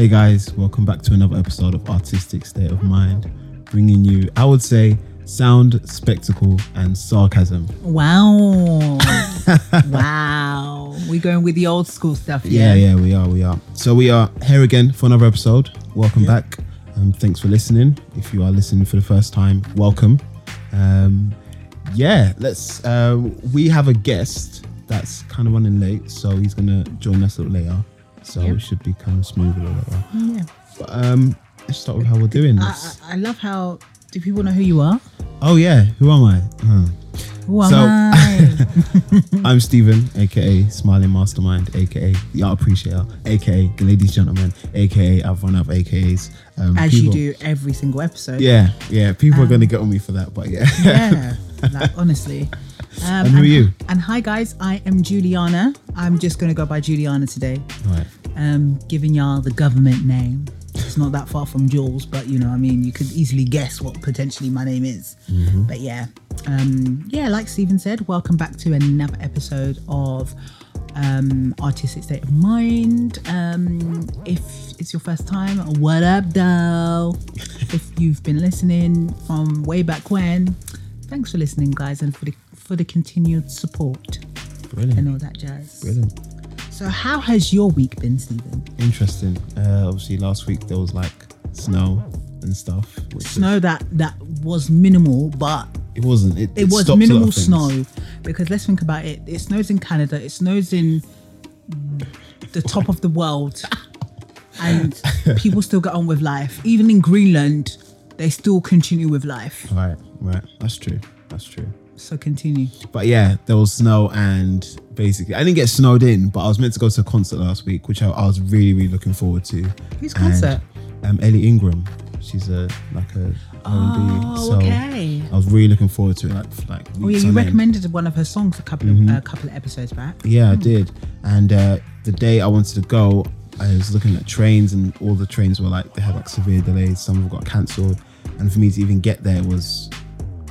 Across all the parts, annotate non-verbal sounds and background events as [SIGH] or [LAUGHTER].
Hey guys, welcome back to another episode of Artistic State of Mind, bringing you, I would say, sound, spectacle, and sarcasm. Wow. [LAUGHS] wow. We're going with the old school stuff. Yeah, Yeah. yeah, we are, we are. So we are here again for another episode. Welcome back. Um, thanks for listening. If you are listening for the first time, welcome. Um, yeah, let's. Uh, we have a guest that's kind of running late, so he's gonna join us a little later. So Yep. it should be kind of smooth a little later. Yeah. But um, let's start with how we're doing. Let's- I, I love how. Do people know who you are? oh yeah, who am I? Huh. Who am So- I? [LAUGHS] I'm Stephen, aka Smiling Mastermind, aka the Art Appreciator, aka the Ladies Gentlemen, aka I've run up AKAs. Um, As people- you do every single episode. Yeah, yeah. People are gonna get on me for that, but yeah. Yeah. [LAUGHS] like, honestly. Um, And who are you? And hi, guys. I am Juliana. I'm just going to go by Juliana today. right. Um, giving y'all the government name. It's not that far from Jules, but you know, I mean, you could easily guess what potentially my name is. Mm-hmm. But yeah, um, yeah, like Stephen said, welcome back to another episode of um, Artistic State of Mind. Um, if it's your first time, what up, though? [LAUGHS] if you've been listening from way back when, thanks for listening, guys, and for the for the continued support and all that jazz. Brilliant. So, how has your week been, Stephen? Interesting. Uh, obviously, last week there was like snow and stuff. Snow that that was minimal, but It wasn't. It, it was a lot minimal snow because let's think about it. It snows in Canada. It snows in the top of the world, [LAUGHS] and people still get on with life. Even in Greenland, they still continue with life. Right. Right. That's true. That's true. So continue. But yeah, there was snow and basically I didn't get snowed in, but I was meant to go to a concert last week, which I, I was really, really looking forward to. Whose And, concert? um, Elli Ingram. She's a like a R&B. Oh, so okay. I was really looking forward to it. Like for like Oh yeah, you end. recommended one of her songs a couple of Mm-hmm. a couple of episodes back. Yeah, I did. And uh, the day I wanted to go, I was looking at trains, and all the trains were like they had like severe delays. Some of them got cancelled, and for me to even get there was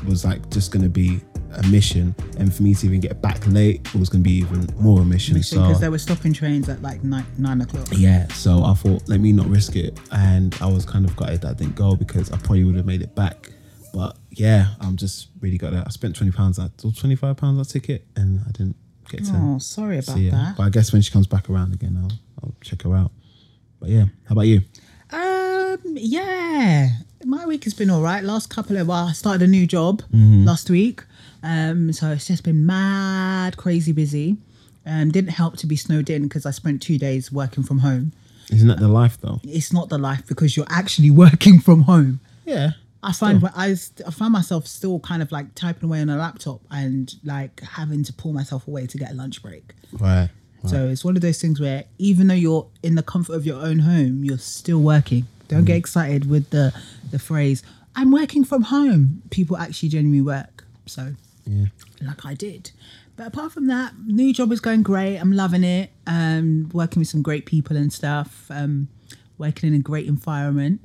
was like just going to be a mission, and for me to even get back late it was going to be even more a mission. Because so they were stopping trains at like nine, nine o'clock. yeah, so I thought let me not risk it, and I was kind of gutted that I didn't go because I probably would have made it back. But yeah, I'm just really gutted. I spent twenty pounds, twenty five pounds on a ticket, and I didn't get to. Oh, sorry about that. but I guess when she comes back around again, I'll, I'll check her out. But yeah, how about you? Um, yeah, my week has been all right. Last couple of, well, I started a new job Mm-hmm. last week, um, so it's just been mad, crazy busy. Um, didn't help to be snowed in because I spent two days working from home. Isn't that the life though? It's not the life because you're actually [LAUGHS] working from home. Yeah. I find when I, I find myself still kind of like typing away on a laptop and like having to pull myself away to get a lunch break. Right. So it's one of those things where even though you're in the comfort of your own home, you're still working. Don't get excited with the the phrase "I'm working from home." People actually genuinely work. So, Yeah. like I did. But apart from that, new job is going great. I'm loving it. Um, working with some great people and stuff. Um, working in a great environment.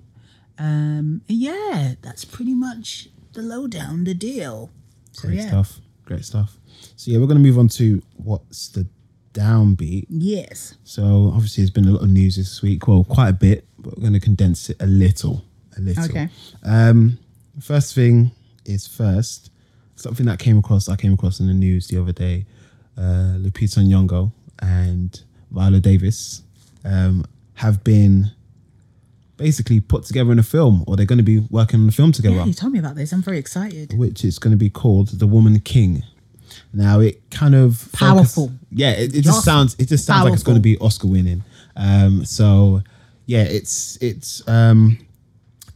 Um, yeah, that's pretty much the lowdown, the deal. So Great yeah, stuff. Great stuff. So yeah, we're gonna move on to what's the downbeat. yes. So obviously, there's been a lot of news this week. Well, quite a bit, but we're gonna condense it a little. A little. Okay. Um, first thing is first. Something that came across, I came across in the news the other day. Uh, Lupita Nyong'o and Viola Davis um, have been basically put together in a film, or they're going to be working on a film together Yeah, you told me about this. I'm very excited. which is going to be called The Woman King. Now it kind of focus- Powerful. yeah, it, it just sounds it just sounds like it's going to be Oscar winning. Um, so yeah, it's it's um,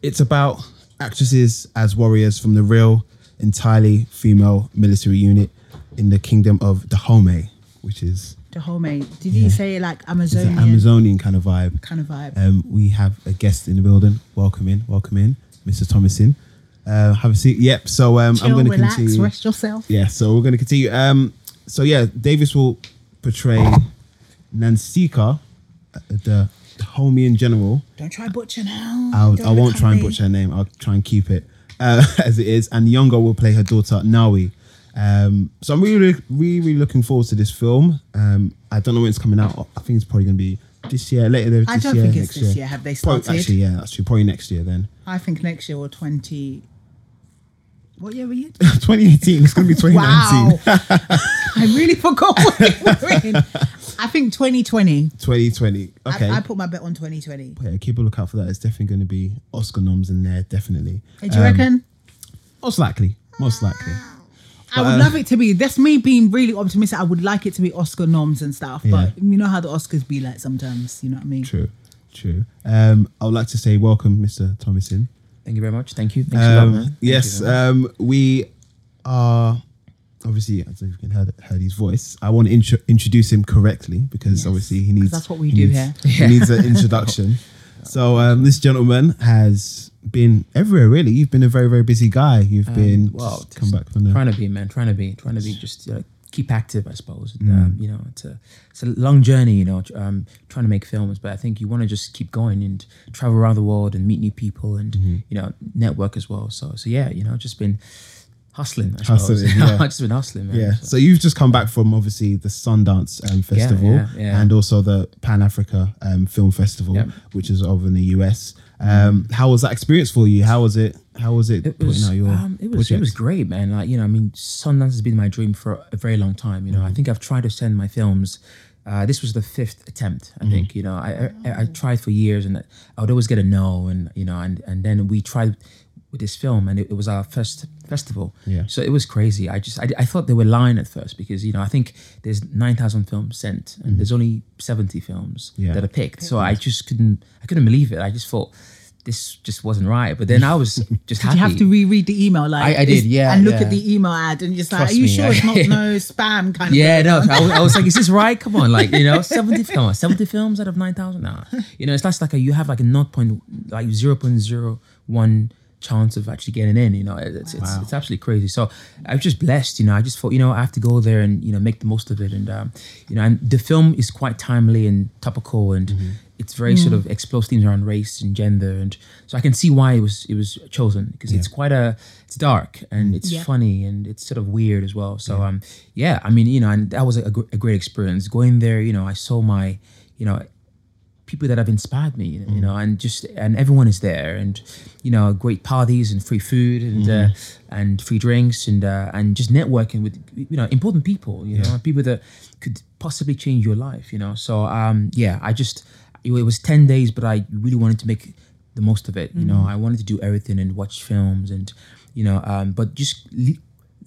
it's about actresses as warriors from the real, entirely female military unit in the kingdom of Dahomey, which is Dahomey. Did you say it like Amazonian an Amazonian kind of vibe. kind of vibe? Um, we have a guest in the building. Welcome in, welcome in, Mr. Thomason. Uh, have a seat. Yep. So um, I'm going to relax, continue. rest yourself. Yeah, so we're going to continue. Um, so yeah, Davis will portray Nanisca, uh, the, Homian general. Don't try butcher now. I won't try and butcher her name. I'll try and keep it uh, [LAUGHS] as it is. And Nyong'o will play her daughter Nawi. Um, so I'm really, really, really looking forward to this film. Um, I don't know when it's coming out. I think it's probably going to be this year, later this year. I don't year, think it's this year. Have they Probably- started? actually, yeah, that's true. Probably next year then. I think next year or 20. What year were you? [LAUGHS] 2018. It's gonna be 2019. Wow. [LAUGHS] I really forgot what we were in. I think 2020. 2020. Okay. I, I put my bet on 2020. yeah, keep a lookout for that. It's definitely going to be Oscar noms in there. Definitely. Do you Um, reckon? Most likely. Most likely. I would uh, love it to be. That's me being really optimistic. I would like it to be Oscar noms and stuff. But you know how the Oscars be like sometimes. You know what I mean? True. True. Um, I would like to say welcome, Mr. Thomason. Thank you very much. Thank you. A lot, Um, man. Thank yes, you um, we are obviously. I don't know if you can hear, heard his voice. I want to intro- introduce him correctly because Yes, obviously he needs. that's what we he do needs- here. He needs [LAUGHS] an introduction. so um, this gentleman has been everywhere. Really, you've been a very very busy guy. You've Um, been well, come back from the. trying to be, man. Trying to be. Trying to be. Just uh, keep active, I suppose. Mm. Um, you know, it's a it's a long journey. You know, um, trying to make films, but I think you want to just keep going and travel around the world and meet new people and Mm-hmm. you know network as well. So so yeah, you know, just been hustling. I Hustling, [LAUGHS] suppose. yeah. I've just been hustling, man. Yeah, So- so you've just come back from obviously the Sundance um, Festival yeah, yeah. and also the Pan Africa um, Film Festival, Yep. which is over in the US. Um, how was that experience for you? How was it? How was it, it was, out your um, it was it was great, man. Like you know, I mean, Sundance has been my dream for a very long time. You know, Mm-hmm. I think I've tried to send my films. Uh, this was the fifth attempt, I Mm-hmm. think. You know, I, I I tried for years, and I would always get a no, and you know, and and then we tried with this film, and it, it was our first festival. Yeah. So it was crazy. I just I, I thought they were lying at first because you know I think there's nine thousand films sent, and there's only seventy films Mm-hmm. Yeah. that are picked. So I just couldn't I couldn't believe it. I just thought. This just wasn't right, but then I was [LAUGHS] just Did happy. you have to reread the email? Like I- I did, yeah, And look yeah. at the email ad and just like, Trust are you me, sure I- it's not no spam kind of? Yeah, no. I was, I was like, is this right? Come on, like you know, seventy, come on, seventy films out of nine thousand. Nah, you know, it's that's like a you have like a not point like zero point zero one chance of actually getting in. You know, it's it's, Wow. it's absolutely crazy. So I was just blessed. You know, I just thought, you know, I have to go there and you know make the most of it. And um, you know, and the film is quite timely and topical and. It's very sort of explores themes around race and gender, and so I can see why it was it was chosen because it's quite a it's dark and it's Yeah. funny and it's sort of weird as well. So um, yeah, I mean, you know, and that was a, a great experience going there. You know, I saw my, you know, people that have inspired me. You know, you know, and just and everyone is there, and you know, great parties and free food and uh, and free drinks and uh, and just networking with you know important people. You know, people that could possibly change your life. You know, so um, yeah, I just it was ten days, but I really wanted to make the most of it. You know, I wanted to do everything and watch films and you know, um, but just le-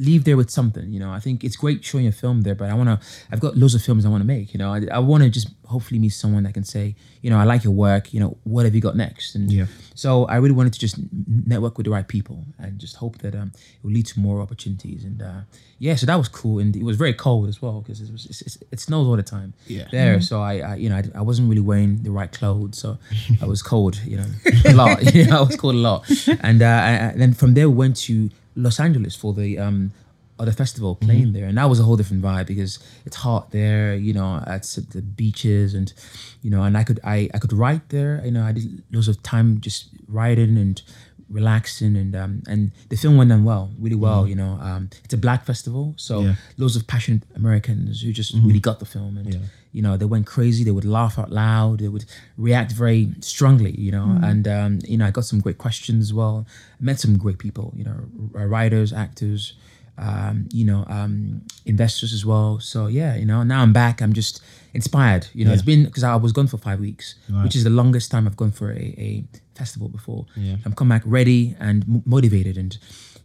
leave there with something. You know, I think it's great showing a film there, but I want to. I've got loads of films I want to make. You know, I, I want to just hopefully meet someone that can say, you know, I like your work. You know, what have you got next? And Yeah. so I really wanted to just network with the right people and just hope that um, it will lead to more opportunities. And uh, yeah, so that was cool, and it was very cold as well because it was it's, it's, it snows all the time Yeah. there. So I, I you know I, I wasn't really wearing the right clothes, so [LAUGHS] I was cold, you know, a lot. [LAUGHS] you know, I was cold a lot, and uh, and then from there we went to Los Angeles for the um other festival playing there, and that was a whole different vibe because it's hot there, you know, at the beaches, and you know, and I could I I could write there, you know, I did loads of time just writing and relaxing and um and the film went down well really well you know um it's a black festival. So Yeah. loads of passionate americans who just really got the film and Yeah. You know they went crazy they would laugh out loud they would react very strongly you know and um you know i got some great questions as well. I met some great people you know writers actors um you know um investors as well. So yeah you know now i'm back i'm just inspired you know it's been because i was gone for five weeks which is the longest time i've gone for a, a festival before. Yeah. i'm come back ready and m- motivated and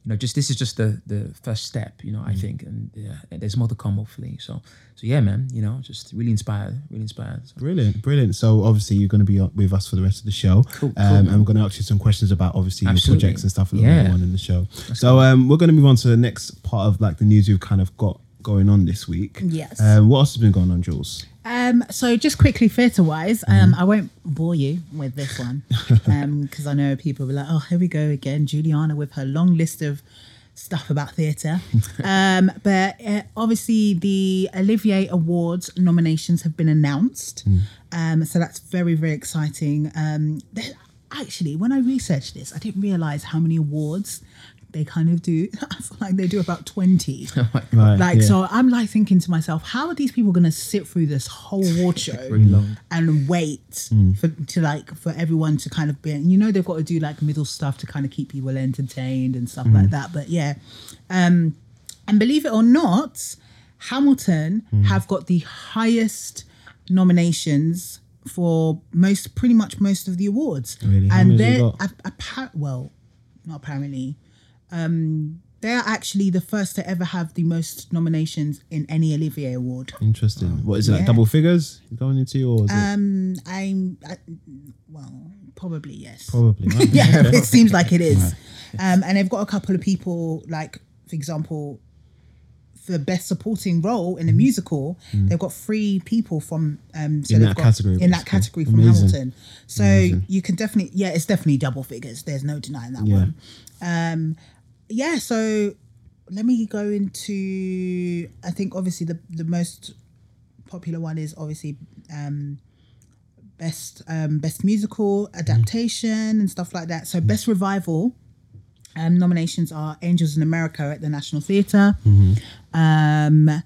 you know just this is just the the first step you know Mm. i think and yeah there's more to come hopefully so so yeah man you know just really inspired really inspired So- Brilliant, brilliant. So obviously you're going to be with us for the rest of the show. Cool, um, and we're going to ask you some questions about obviously Absolutely. your projects and stuff a little Yeah. bit on in the show. so um, we're going to move on to the next part of like the news we've kind of got going on this week. Yes. Um, what else has been going on, Jules? Um, so just quickly, theatre wise, um, I won't bore you with this one [LAUGHS] because I know people will be like, "Oh, here we go again, Juliana with her long list of stuff about theatre." [LAUGHS] um, but uh, obviously, the Olivier Awards nominations have been announced, um, so that's very very exciting. Um, actually, when I researched this, I didn't realise how many awards they kind of do. [LAUGHS] I feel like they do about twenty. [LAUGHS] Oh right. Like yeah. so, I'm like thinking to myself, how are these people going to sit through this whole award show and wait hmm. for to like for everyone to kind of be? You know, they've got to do like middle stuff to kind of keep people entertained and stuff like hmm. that. But yeah, um, and believe it or not, Hamilton hmm. have got the highest nominations for most, pretty much most of the awards, Really? How and many have they they're got? a- appa- well, not apparently. Um, they're actually the first to ever have the most nominations in any Olivier Award. Interesting. What is it? Like double figures going into, or is it Um, I'm, I, well, probably yes. probably? [LAUGHS] Right? yeah, Okay. it seems like it is. Um, and they've got a couple of people, like for example, for best supporting role in a musical, they've got three people from um, so Mm. In that got- category, In that category from Amazing. Hamilton. So Amazing. you can definitely, yeah, it's definitely double figures. There's no denying that Yeah. one. Um, yeah. So let me go into. I think obviously the the most popular one is obviously um, best um, best musical adaptation and stuff like that. So best revival um, nominations are Angels in America at the National Theatre, um,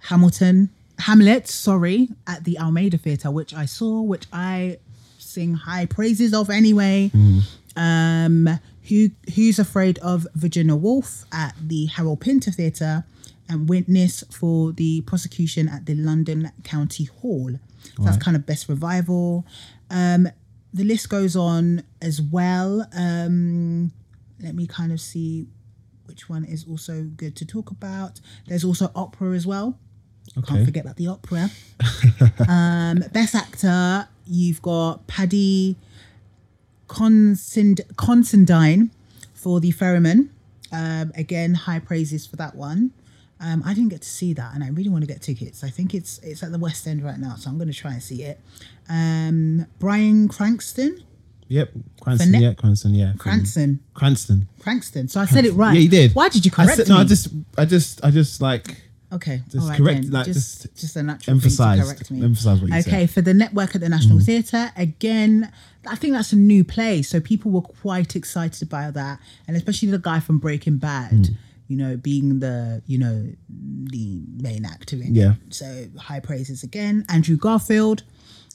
Hamilton, Hamlet, sorry, at the Almeida Theatre, which I saw, which I sing high praises of anyway. Who Who's Afraid of Virginia Woolf at the Harold Pinter Theatre, and Witness for the prosecution at the London County Hall. So that's kind of best revival. Um, the list goes on as well. Um, let me kind of see which one is also good to talk about. There's also opera as well. Can't forget about the opera. [LAUGHS] um, best actor, you've got Paddy Considine for The Ferryman. Um, again, high praises for that one. Um, I didn't get to see that, and I really want to get tickets. I think it's it's at the West End right now, so I'm going to try and see it. Um, Bryan Cranston, Yep. Cranston. yeah. Cranston. Yeah. Cranston, Cranston. Cranston. So I said it right. Yeah, you did. Why did you I correct said, me? No, I just, I just, I just like Okay, Just right correct- then. like, just, just just a natural thing to correct me. emphasise what you okay, said. for the network at the National Theatre, again, I think that's a new play, so people were quite excited about that, and especially the guy from Breaking Bad, you know, being the you know the main actor in Yeah. it. So high praises again. Andrew Garfield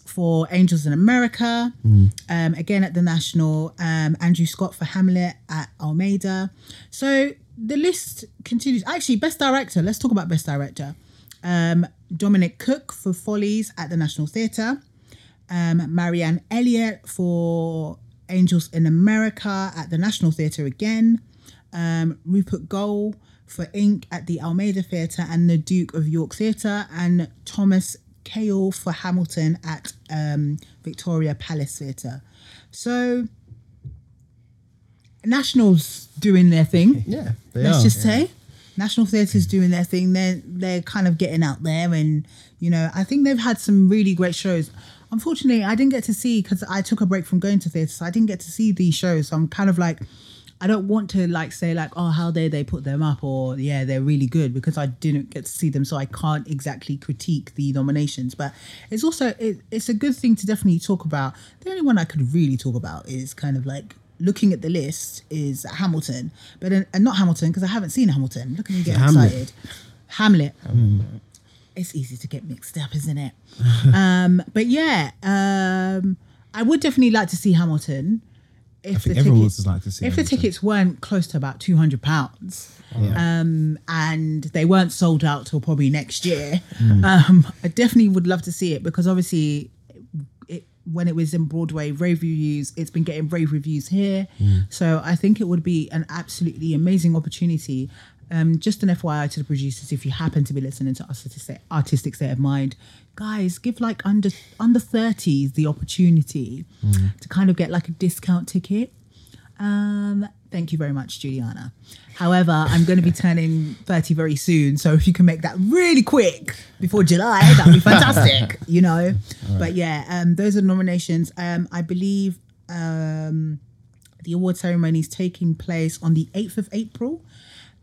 for Angels in America, um, again at the National. Um, Andrew Scott for Hamlet at Almeida. So the list continues. Actually, Best Director. Let's talk about Best Director. Um, Dominic Cooke for Follies at the National Theatre. Um, Marianne Elliott for Angels in America at the National Theatre again. Um, Rupert Goold for Ink at the Almeida Theatre and the Duke of York Theatre, and Thomas Kail for Hamilton at um, Victoria Palace Theatre. So, Nationals doing their thing. [LAUGHS] Yeah. They let's are. just say. National theatre's doing their thing. They're they're kind of getting out there and you know i think they've had some really great shows. Unfortunately i didn't get to see because i took a break from going to theatre so i didn't get to see these shows. So i'm kind of like i don't want to like say like oh how dare they put them up? or yeah they're really good because i didn't get to see them so i can't exactly critique the nominations. But it's also it, it's a good thing to definitely talk about. The only one i could really talk about is kind of like looking at the list is Hamilton, but uh, and not Hamilton because I haven't seen Hamilton. Look at me getting Hamlet. excited. Hamlet. It's easy to get mixed up, isn't it? [LAUGHS] um, but yeah, um, I would definitely like to see Hamilton. If I think everyone would like to see If Hamilton. the tickets weren't close to about two hundred pounds, Yeah. um, and they weren't sold out till probably next year, um, I definitely would love to see it because obviously, when it was in Broadway, rave reviews, it's been getting rave reviews here. Hmm. So I think it would be an absolutely amazing opportunity. Um, just an FYI to the producers, if you happen to be listening to Artistic, Artistic State of Mind, guys, give like under under thirties the opportunity Hmm. to kind of get like a discount ticket. Um, thank you very much, Juliana. However, I'm going to be turning 30 very soon. So if you can make that really quick before July, that'd be fantastic, [LAUGHS] you know? But yeah, um, those are nominations. Um, I believe um, the award ceremony is taking place on the 8th of April.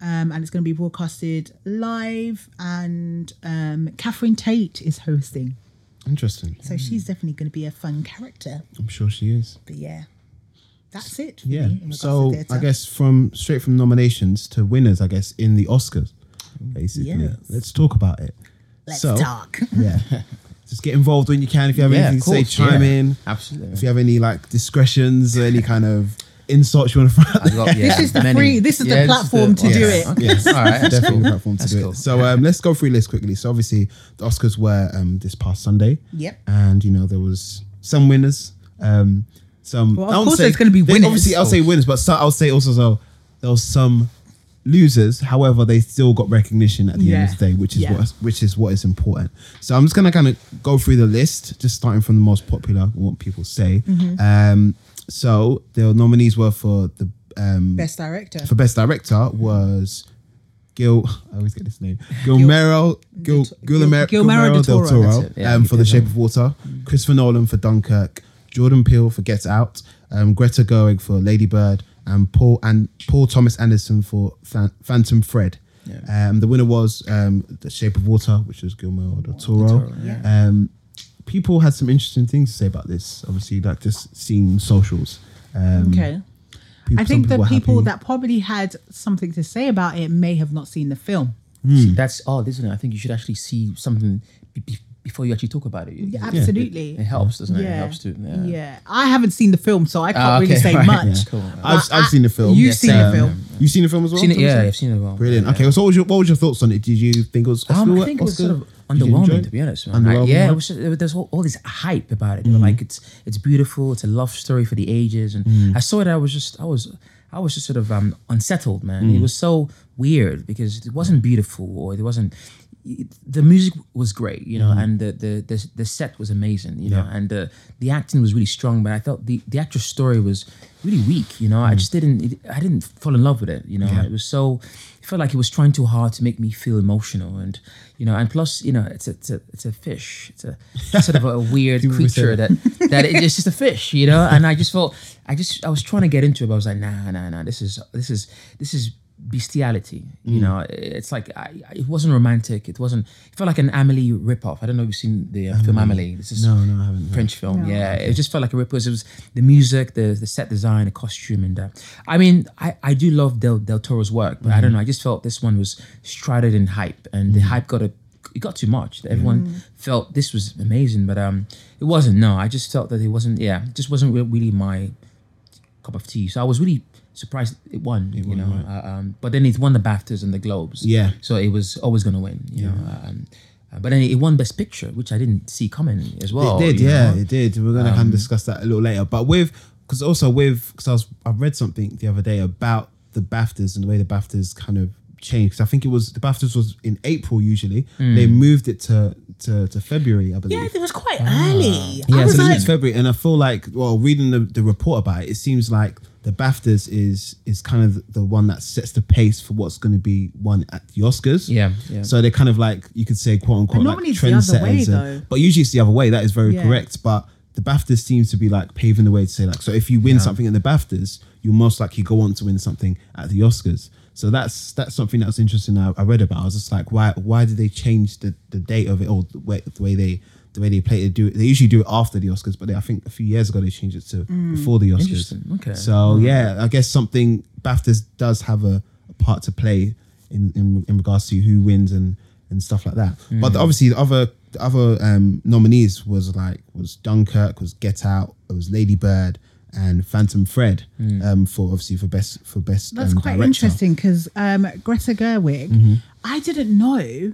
Um, and it's going to be broadcasted live. And um, Catherine Tate is hosting. Interesting. So she's definitely going to be a fun character. I'm sure she is. But yeah. That's it. Yeah. really, in So theatre. I guess from straight from nominations to winners, I guess in the Oscars, basically. Yes. Let's talk about it. let's so, talk. [LAUGHS] Yeah. Just get involved when you can. If you have Yeah, anything of to say, course, chime yeah. in. Absolutely. If you have any like discretions or any kind of insults you want to throw out I got- yeah, This is the many- free- this is the this platform to do it. Okay. Yes. All right. That's definitely cool. platform to That's do cool. it. So um, let's go through this quickly. So obviously the Oscars were um, this past Sunday. Yep. And you know there was some winners, um, some. Well, of I won't course say- there's gonna be they- winners. Obviously, I'll say winners, but so, I'll say also so there was some losers. However, they still got recognition at the end of the day, which is Yeah. what which is what is important. So I'm just gonna kind of go through the list, just starting from the most popular, what people say. Mm-hmm. Um, so the nominees were for the um, Best director. for best director was Gil. I always get this name. Guillermo Gil, Guillermo, Guillermo del Toro. Toro yeah, um, for The Shape that. of Water. Christopher Nolan for Dunkirk. Jordan Peele for Get Out. Um, Greta Gerwig for Lady Bird. And Paul and Paul Thomas Anderson for Phan- Phantom Thread. Um, the winner was um, The Shape of Water, which was Guillermo del Toro. Toro, yeah. Um, people had some interesting things to say about this. Obviously, like just seeing socials. Um, okay. people- I think the were people that probably had something to say about it may have not seen the film. See, that's oh, isn't it? I think you should actually see something be- be- before you actually talk about it. Yeah, It- absolutely. It, helps, doesn't it? It Yeah. helps to. Yeah. Yeah. I haven't seen the film, so I can't Ah, really say [LAUGHS] right, much. yeah. Cool. I've, I've I- seen the film. You've seen the Um, film. You've seen the film as well? Seen it, yeah, I've seen it well. Brilliant. Yeah. Okay, so what was your what was your thoughts on it? Did you think it was Oscar? Um, I think it was Oscar? sort of Did underwhelming, to be honest. Man. I- yeah, right? it was. Just, there's all, all this hype about it. They were Like it's it's beautiful. It's a love story for the ages. And I saw it. I was just I was I was just sort of um, unsettled, man. It was so weird because it wasn't beautiful or it wasn't. The music was great, you know, and the, the the the set was amazing, you know, and the the acting was really strong. But I felt the the actor's story was really weak, you know. I just didn't it, I didn't fall in love with it, you know. It was so it felt like it was trying too hard to make me feel emotional, and you know, and plus, you know, it's a it's a, it's a fish, it's a sort of a [LAUGHS] weird creature that that it- it's just a fish, you know. And I just felt I just I was trying to get into it, but I was like, nah, nah, nah. This is this is this is bestiality, Mm. you know. It's like I, I- it wasn't romantic. It wasn't. It felt like an Amelie ripoff. I don't know if you've seen the uh, film Amelie. This is No, no, I haven't. French film. Yeah, it just felt like a rip. It was, it was the music, the the set design, the costume, and uh, I mean, I, I do love Del Del Toro's work, but I don't know. I just felt this one was strided in hype, and the hype got a it got too much. Everyone felt this was amazing, but um, it wasn't. No, I just felt that it wasn't. Yeah, it just wasn't re- really my cup of tea. So I was really surprised it won. you know, uh, um, but then it won the BAFTAs and the Globes. Yeah. So it was always going to win. You know. Um, uh, but then it won Best Picture, which I didn't see coming as well. it did, yeah, know? it did. We're gonna kind of discuss that a little later. But with because also with because I was I read something the other day about the Baftas and the way the Baftas kind of changed. 'Cause I think it was the Baftas was in April usually. They moved it to to, to February, I believe. Yeah, it was quite early. Yeah, was so like, it's February, and I feel like, well, reading the, the report about it, it seems like the BAFTAs is is kind of the one that sets the pace for what's going to be won at the Oscars. Yeah, yeah. So they're kind of like you could say, quote unquote, But like normally it's the trendsetters. and- But usually it's the other way. That is very Yeah. correct. But the BAFTAs seems to be like paving the way to say like, so if you win something in the BAFTAs, you'll most likely go on to win something at the Oscars. So that's that's something that was interesting. I, I read about. I was just like, why why did they change the, the date of it or the way, the way they the way they play it? Do it? They usually do it after the Oscars, but they, I think a few years ago they changed it to before the Oscars. Okay. So yeah, I guess something BAFTAs does have a, a part to play in, in in regards to who wins and and stuff like that. But Mm. obviously the other the other um, nominees was like was Dunkirk, was Get Out, it was Lady Bird, and Phantom Thread um, for obviously for best for best. That's um, quite director. interesting because um, Greta Gerwig, Mm-hmm. I didn't know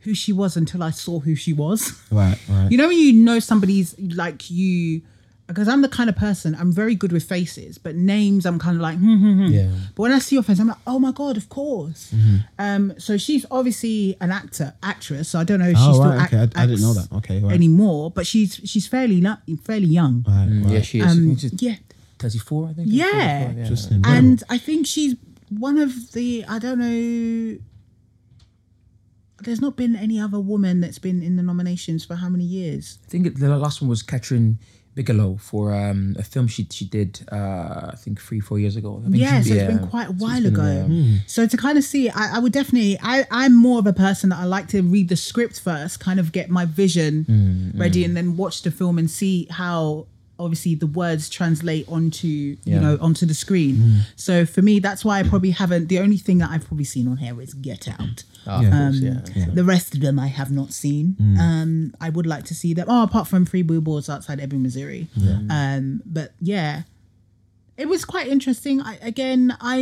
who she was until I saw who she was. Right, right. You know when you know somebody's like you, because I'm the kind of person I'm very good with faces, but names I'm kind of like hmm, hmm, hmm. Yeah. But when I see your face, I'm like, oh my god, of course. Mm-hmm. Um, so she's obviously an actor, actress. So I don't know if she Oh, still right, okay. act- I- I didn't know that. Okay, right. anymore. But she's she's fairly lo- fairly young. right, right. Mm, Yeah, she is. I Um, think she's yeah, 34, I think. Yeah. 34, Interesting. and I think she's one of the I don't know. There's not been any other woman that's been in the nominations for how many years? I think the last one was Kathryn Bigelow for um, a film she she did, uh, I think three, four years ago. I think Yeah, she- so it's been quite a So while been, ago. um, So to kind of see, I, I would definitely, I, I'm more of a person that I like to read the script first, kind of get my vision Mm, ready, and then watch the film and see how obviously the words translate onto you know onto the screen. Mm. So for me, that's why I probably haven't. The only thing that I've probably seen on here is Get Out. Oh, Yeah. Um, yeah. The rest of them I have not seen. Mm. Um, I would like to see them. Oh, apart from Free Billboards outside Ebbing, Missouri. Um, but yeah, it was quite interesting. I, again, I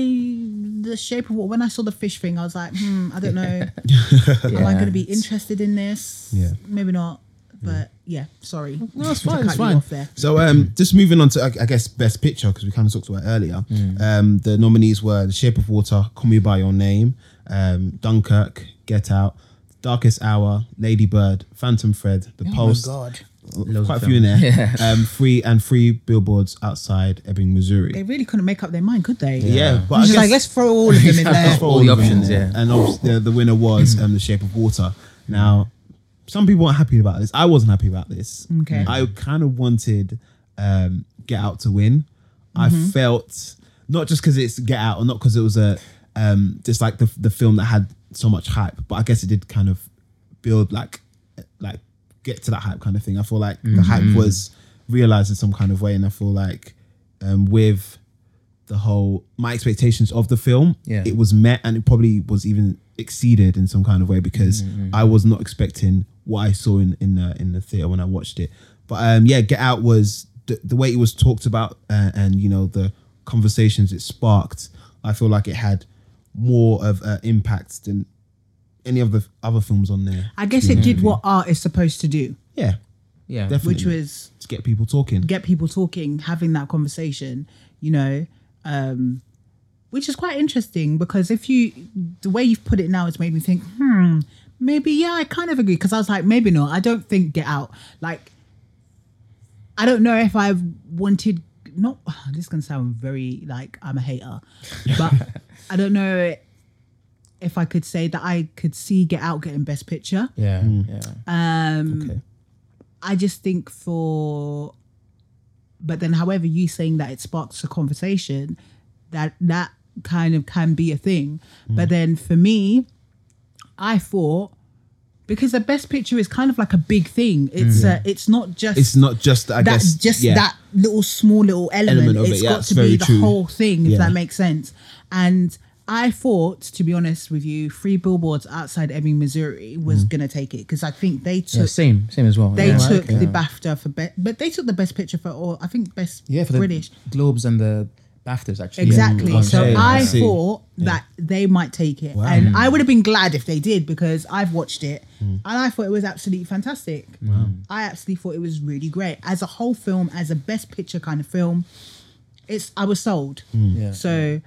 the shape of what when I saw the fish thing, I was like, hmm, I don't know. [LAUGHS] Am I going to be interested in this? Yeah. maybe not. But yeah, sorry. No, it's fine. It's fine. So, um, just moving on to, I I guess, best picture because we kind of talked about it earlier. Um, the nominees were The Shape of Water, Call Me by Your Name, um, Dunkirk, Get Out, Darkest Hour, Lady Bird, Phantom Thread, The Post. Oh my God, Loads Quite of a few in there. films. [LAUGHS] Um, three and three billboards outside Ebbing, Missouri. they really couldn't make up their mind, could they? yeah, but I Just guess like let's throw all of them in there. [LAUGHS] for All the of them options, in there. yeah. And obviously the, the winner was um, The Shape of Water. Now, some people weren't happy about this. I wasn't happy about this. Okay. I kind of wanted um, Get Out to win. I Mm-hmm. felt not just because it's Get Out or not because it was a um, just like the the film that had so much hype, but I guess it did kind of build like like get to that hype kind of thing. I feel like the hype Mm-hmm. was realized in some kind of way, and I feel like um, with the whole my expectations of the film, Yeah. it was met and it probably was even exceeded in some kind of way because I was not expecting what I saw in in the in the theater when I watched it. But um, yeah, Get Out was the, the way it was talked about uh, and you know the conversations it sparked. I feel like it had more of an impact than any of the other films on there. I guess it did what art is supposed to do, Yeah, Yeah. definitely. which was to get people talking. get people talking, having that conversation, you know, um, which is quite interesting because if you, the way you've put it now has made me think, hmm, maybe, yeah, I kind of agree. Because I was like, maybe not. I don't think Get Out, like, I don't know if I've wanted, not, [SIGHS] this is going to sound very like I'm a hater, but [LAUGHS] I don't know if I could say that I could see Get Out getting Best Picture. Yeah. Yeah. Um, Okay. I just think for, but then, however, you saying that it sparks a conversation, that that kind of can be a thing. Mm. But then for me, I thought because the best picture is kind of like a big thing. It's uh, it's not just Mm. It's not just I that's guess just yeah. that little small little element. Element of it, It's yeah, got that's to be the true. whole thing, if Yeah. that makes sense. And I thought, to be honest with you, Free Billboards outside Ebbing, Missouri was Mm. gonna take it because I think they Yeah, took same, same as well. they yeah. took Yeah. the BAFTA for best, but they took the best picture for all. I think best Yeah, for the British. Globes and the BAFTAs actually. Exactly. Yeah. so Okay, I I see. thought that they might take it, and I hmm. would have been glad if they did because I've watched it hmm. and I thought it was absolutely fantastic. I absolutely thought it was really great as a whole film, as a best picture kind of film. It's I was sold. Hmm. Yeah. So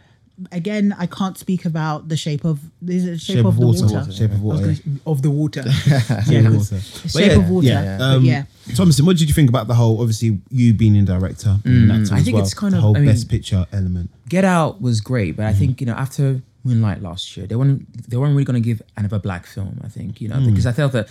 again, I can't speak about the shape of is it the shape, Shape of, of the Water. water. Shape of I was Water, gonna- of the water. [LAUGHS] Yeah, yeah, 'cause water. shape yeah, of water. Yeah. Um, yeah. Thomason, what did you think about the whole? Obviously, you being in director, being an mm. actor I as think well, it's kind the of- whole I mean- best picture element. Get Out was great, but I mm. think you know after Moonlight last year, they weren't they weren't really going to give another black film. I think you know mm. because I felt that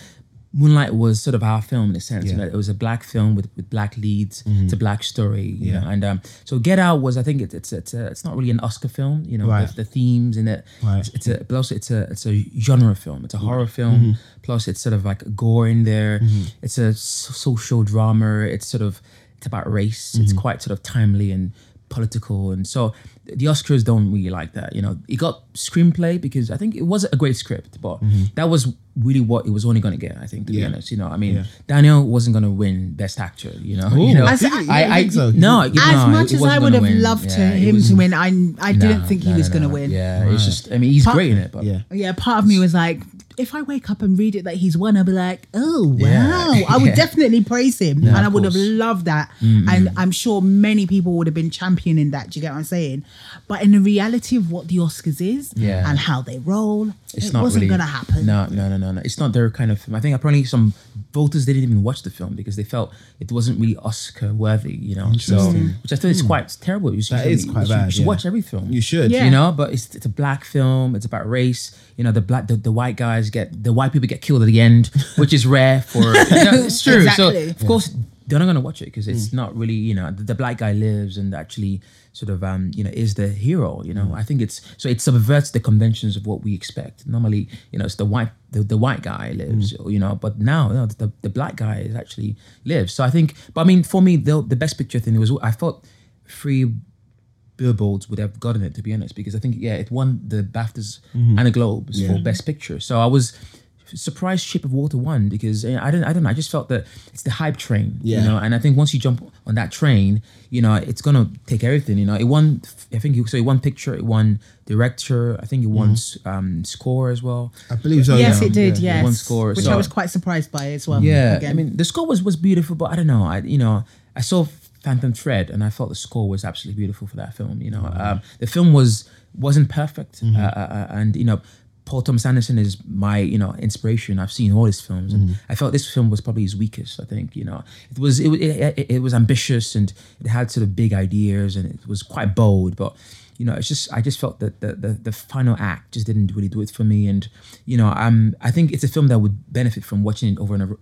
Moonlight was sort of our film in a sense. You Yeah. know, it was a black film with, with black leads. It's a mm-hmm. black story. You know, and um, so Get Out was I think it, it's it's a, uh, it's not really an Oscar film. You know, Right. the, the themes in it. Right. It's, it's a but also it's a it's a genre film. It's a horror mm-hmm. film. Plus it's sort of like gore in there. Mm-hmm. It's a social drama. It's sort of it's about race. It's quite sort of timely and political and so the Oscars don't really like that. You know, it got screenplay because I think it was a great script, but that was really what it was only going to get. I think, to be honest, you know, I mean, Yeah. Daniel wasn't going to win Best Actor. You know, [LAUGHS] Ooh. you know, As- Did he? I, I think so? no, as no, much as I would have win. loved to Yeah, him was- to win, I I didn't no, think he no, was no, going to no. win. Yeah, it's just. I mean, he's Part- great in it, but Yeah. Yeah, part of me was like, if I wake up and read it that he's won, I'll be like, oh wow, Yeah. I would [LAUGHS] Yeah. definitely praise him, Yeah, and I of would have loved that. Mm-hmm. And I'm sure many people would have been championing that. Do you get what I'm saying? But in the reality of what the Oscars is Yeah. and how they roll, it's it not wasn't really, going to happen. No, no, no, no, no. It's not their kind of film. I think apparently some voters didn't even watch the film because they felt it wasn't really Oscar worthy. You know, so which I thought is hmm. quite terrible. You should, That is you quite should- bad, You should yeah. watch every film. You should. Yeah. You know, but it's it's a black film. It's about race. You know, the black the, the white guys get the white people get killed at the end, [LAUGHS] which is rare for. You know, [LAUGHS] it's true. Exactly. So of course they're not gonna watch it because it's hmm. not really you know the, the black guy lives and actually sort of um you know is the hero. You know, hmm. I think it's so it subverts the conventions of what we expect. Normally, you know, it's the white the, the white guy lives, hmm. you know, but now you know, the the black guy is actually lives. So I think, but I mean, for me, the the best picture thing was I thought free billboards would have gotten it to be honest because I think yeah it won the BAFTAs mm-hmm. and the Globes for best picture so I was surprised Shape of Water won because eh, I don't I don't know I just felt that it's the hype train Yeah. you know and I think once you jump on that train you know it's gonna take everything you know it won I think it, so it won picture it won director I think it won s um, score as well I believe so. yes, yeah. it did. yeah, Yes, one score, which so- I was quite surprised by as well. yeah, again. I mean the score was was beautiful, but I don't know. I you know I saw Phantom Thread and I thought the score was absolutely beautiful for that film. You know, um, the film was wasn't perfect, uh, uh, uh, and you know. Paul Thomas Anderson is my, you know, inspiration. I've seen all his films, and I felt this film was probably his weakest. I think, you know, it was it, it, it, it was ambitious and it had sort of big ideas and it was quite bold, but you know, it's just I just felt that the, the the final act just didn't really do it for me. And you know, um, I think it's a film that would benefit from watching it over and over,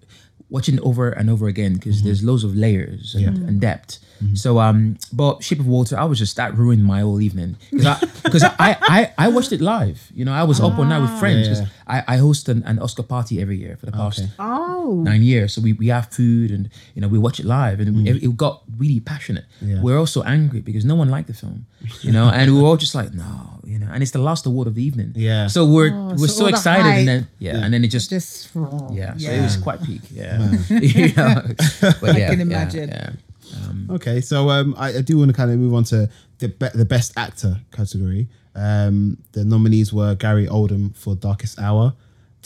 watching it over and over again because mm-hmm. there's loads of layers and, and depth. Mm-hmm. So, um, but Shape of Water, I was just that ruined my whole evening because I [LAUGHS] I, I I watched it live. You know, I was up all night with ah. friends. 'cause I I host an, an Oscar party every year for the past oh. nine years. So we, we have food and you know we watch it live and mm. it, it got really passionate. Yeah. We're also angry because no one liked the film, you know, and we're all just like no, you know, and it's the last award of the evening. Yeah. So we're Oh, we're so so, all the excited and then yeah, and then it just, just yeah, so yeah. it was quite peak. Yeah, [LAUGHS] you know, [LAUGHS] but yeah, can yeah, imagine. Yeah, Okay, so um, I, I do want to kind of move on to the be- the best actor category. Um, the nominees were Gary Oldman for Darkest Hour,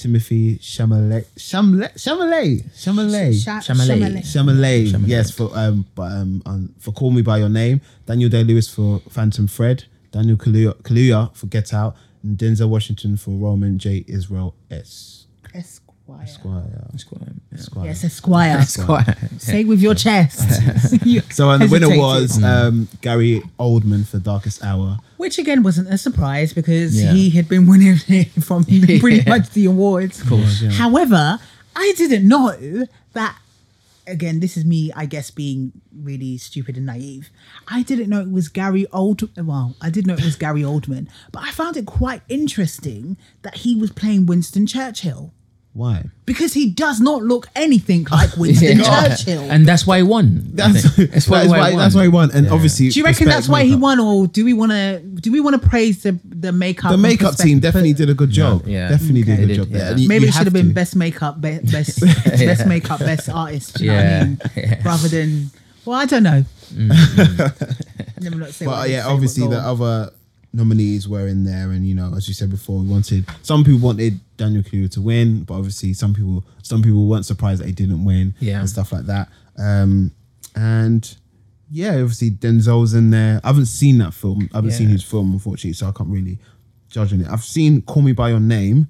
Timothy Chalamet, Chalamet, Chalamet, Chalamet, Sha- Chalamet. Chalamet, yes, for um, but um, um, for Call Me by Your Name, Daniel Day Lewis for Phantom Fred, Daniel Kaluuya, Kaluuya for Get Out, and Denzel Washington for Roman J. Israel S. Esquire. Esquire. It's quite, yeah. Esquire. Yes, Esquire. It's quite, Say with your chest. [LAUGHS] [LAUGHS] You So uh, the winner was um, Gary Oldman for Darkest Hour. Which again wasn't a surprise because Yeah. he had been winning [LAUGHS] it from pretty Yeah. much the awards. Of course, yeah. However, I didn't know that. Again, this is me, I guess, being really stupid and naive. I didn't know it was Gary Old. Well, I did know it was Gary Oldman, but I found it quite interesting that he was playing Winston Churchill Why? because he does not look anything like [LAUGHS] Winston Yeah. Churchill. and that's why he won. I That's, think. that's, why, that's why he won. And Yeah. obviously, do you reckon that's respect why he won, or do we want to do we want to praise the the makeup? The makeup team definitely did a good job. yeah. Definitely did a good did, job there. yeah. You- Maybe you it should have have been to. best makeup, be- [LAUGHS] best best makeup, best artist. Do you know Yeah. what I mean? [LAUGHS] Yeah. Rather than, well, I don't know. Never not say But I uh, yeah, say, obviously but the other nominees were in there, and you know, as you said before, we wanted some people wanted Daniel Kaluuya to win, but obviously some people some people weren't surprised that he didn't win, Yeah. and stuff like that. Um, and yeah, obviously Denzel's in there. I haven't seen that film. I haven't seen his film, unfortunately, so I can't really judge on it. I've seen Call Me by Your Name.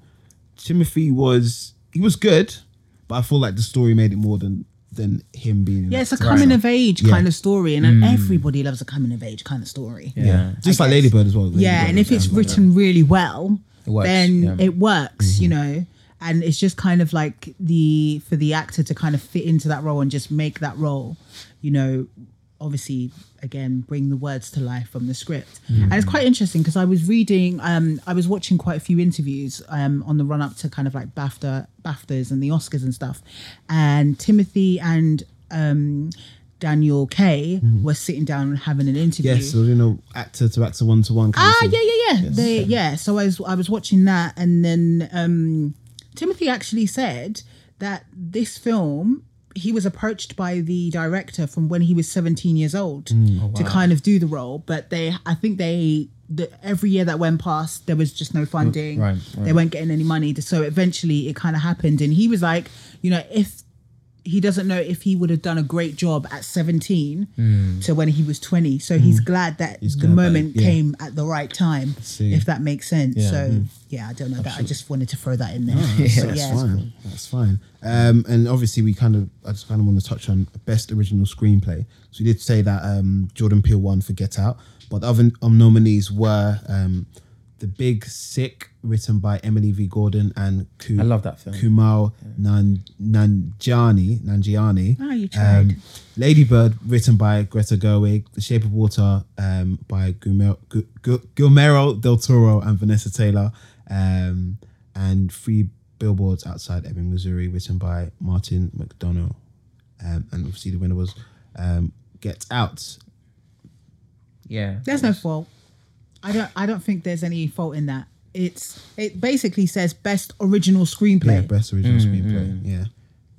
Timothy was he was good, but I feel like the story made it more than than him being. yeah, it's a coming of age Yeah. kind of story, and everybody loves a coming of age kind of story. Mm. Yeah. just I like guess. Ladybird as well. yeah, Ladybird and if was it's like that. written really well, It works, then yeah. it works, you Mm-hmm. know. And it's just kind of like the for the actor to kind of fit into that role and just make that role, you know, obviously again bring the words to life from the script. And it's quite interesting because I was reading, um, I was watching quite a few interviews um, on the run up to kind of like BAFTA, BAFTAs and the Oscars and stuff, and Timothy and um, Daniel K were sitting down and having an interview. Yes, so you know, actor to actor, one to one. Ah, yeah, yeah, yeah. They, yeah. So I was, I was watching that, and then um, Timothy actually said that this film he was approached by the director from when he was 17 years old mm. oh, to kind of do the role, but they, I think they. The, every year that went past, there was just no funding. Right, They weren't getting any money. So eventually, it kind of happened, and he was like, you know, if he doesn't know if he would have done a great job at 17 to when he was 20 so he's glad that He's the moment yeah. came at the right time See. if that makes sense Yeah. so yeah i don't know that i just wanted to throw that in there That's, [LAUGHS] So, that's yeah. fine. That's fine. Um, and obviously, we kind of, I just kind of want to touch on best original screenplay. So we did say that um, Jordan Peele won for Get Out, but the other um, nominees were um, The Big Sick, written by Emily V. Gordon and Ku- I love that film. Kumal Nan- Nanjiani. Nanjiani. Oh, you tried. Um, Lady Bird, written by Greta Gerwig. The Shape of Water, um, by Guillermo, Gu- Gu- Guillermo del Toro and Vanessa Taylor. Um, and Three Billboards Outside Ebbing, Missouri, written by Martin McDonagh. Um, and obviously the winner was um, Get Out. Yeah. There's no fault. I don't. I don't think there's any fault in that. It's. It basically says best original screenplay. Yeah, best original mm, screenplay. Mm. Yeah.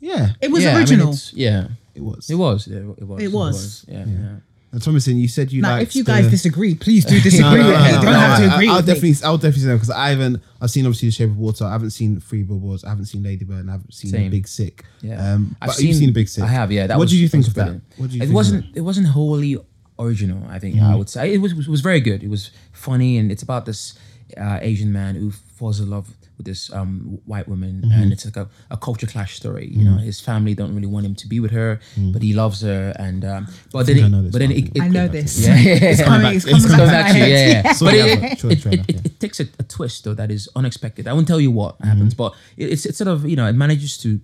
Yeah, It was yeah, I mean, original. yeah. it was. It was. It, it was. It was. Yeah. yeah. And Tomisin, you said you now, if you the- guys disagree, please do [LAUGHS] disagree no, no, with no, no, You don't no, have to I- agree I'll with definitely, me. I'll definitely say because I haven't. I've seen obviously the Shape of Water. I haven't seen Three Billboards. I haven't seen Lady Bird. And I haven't seen Same. Big Sick. Yeah. Um, I've but you've seen Big Sick. I have. Yeah. That what was, did you think was of that? What did you it think of wasn't. that? It wasn't wholly original. I think I mm-hmm. would say it was. It was very good. It was funny, and it's about this uh, Asian man who falls in love with this um, white woman, and it's like a, a culture clash story. You know, his family don't really want him to be with her, but he loves her, and um, but then, it, but then it, it, I know this. Yeah, yeah, It's coming. It's It's coming coming back back to to you, head. yeah, yeah. [LAUGHS] Saw but the it, it, it, it, it, takes a, a twist though that is unexpected. I won't tell you what happens, but it, it's it's sort of you know it manages to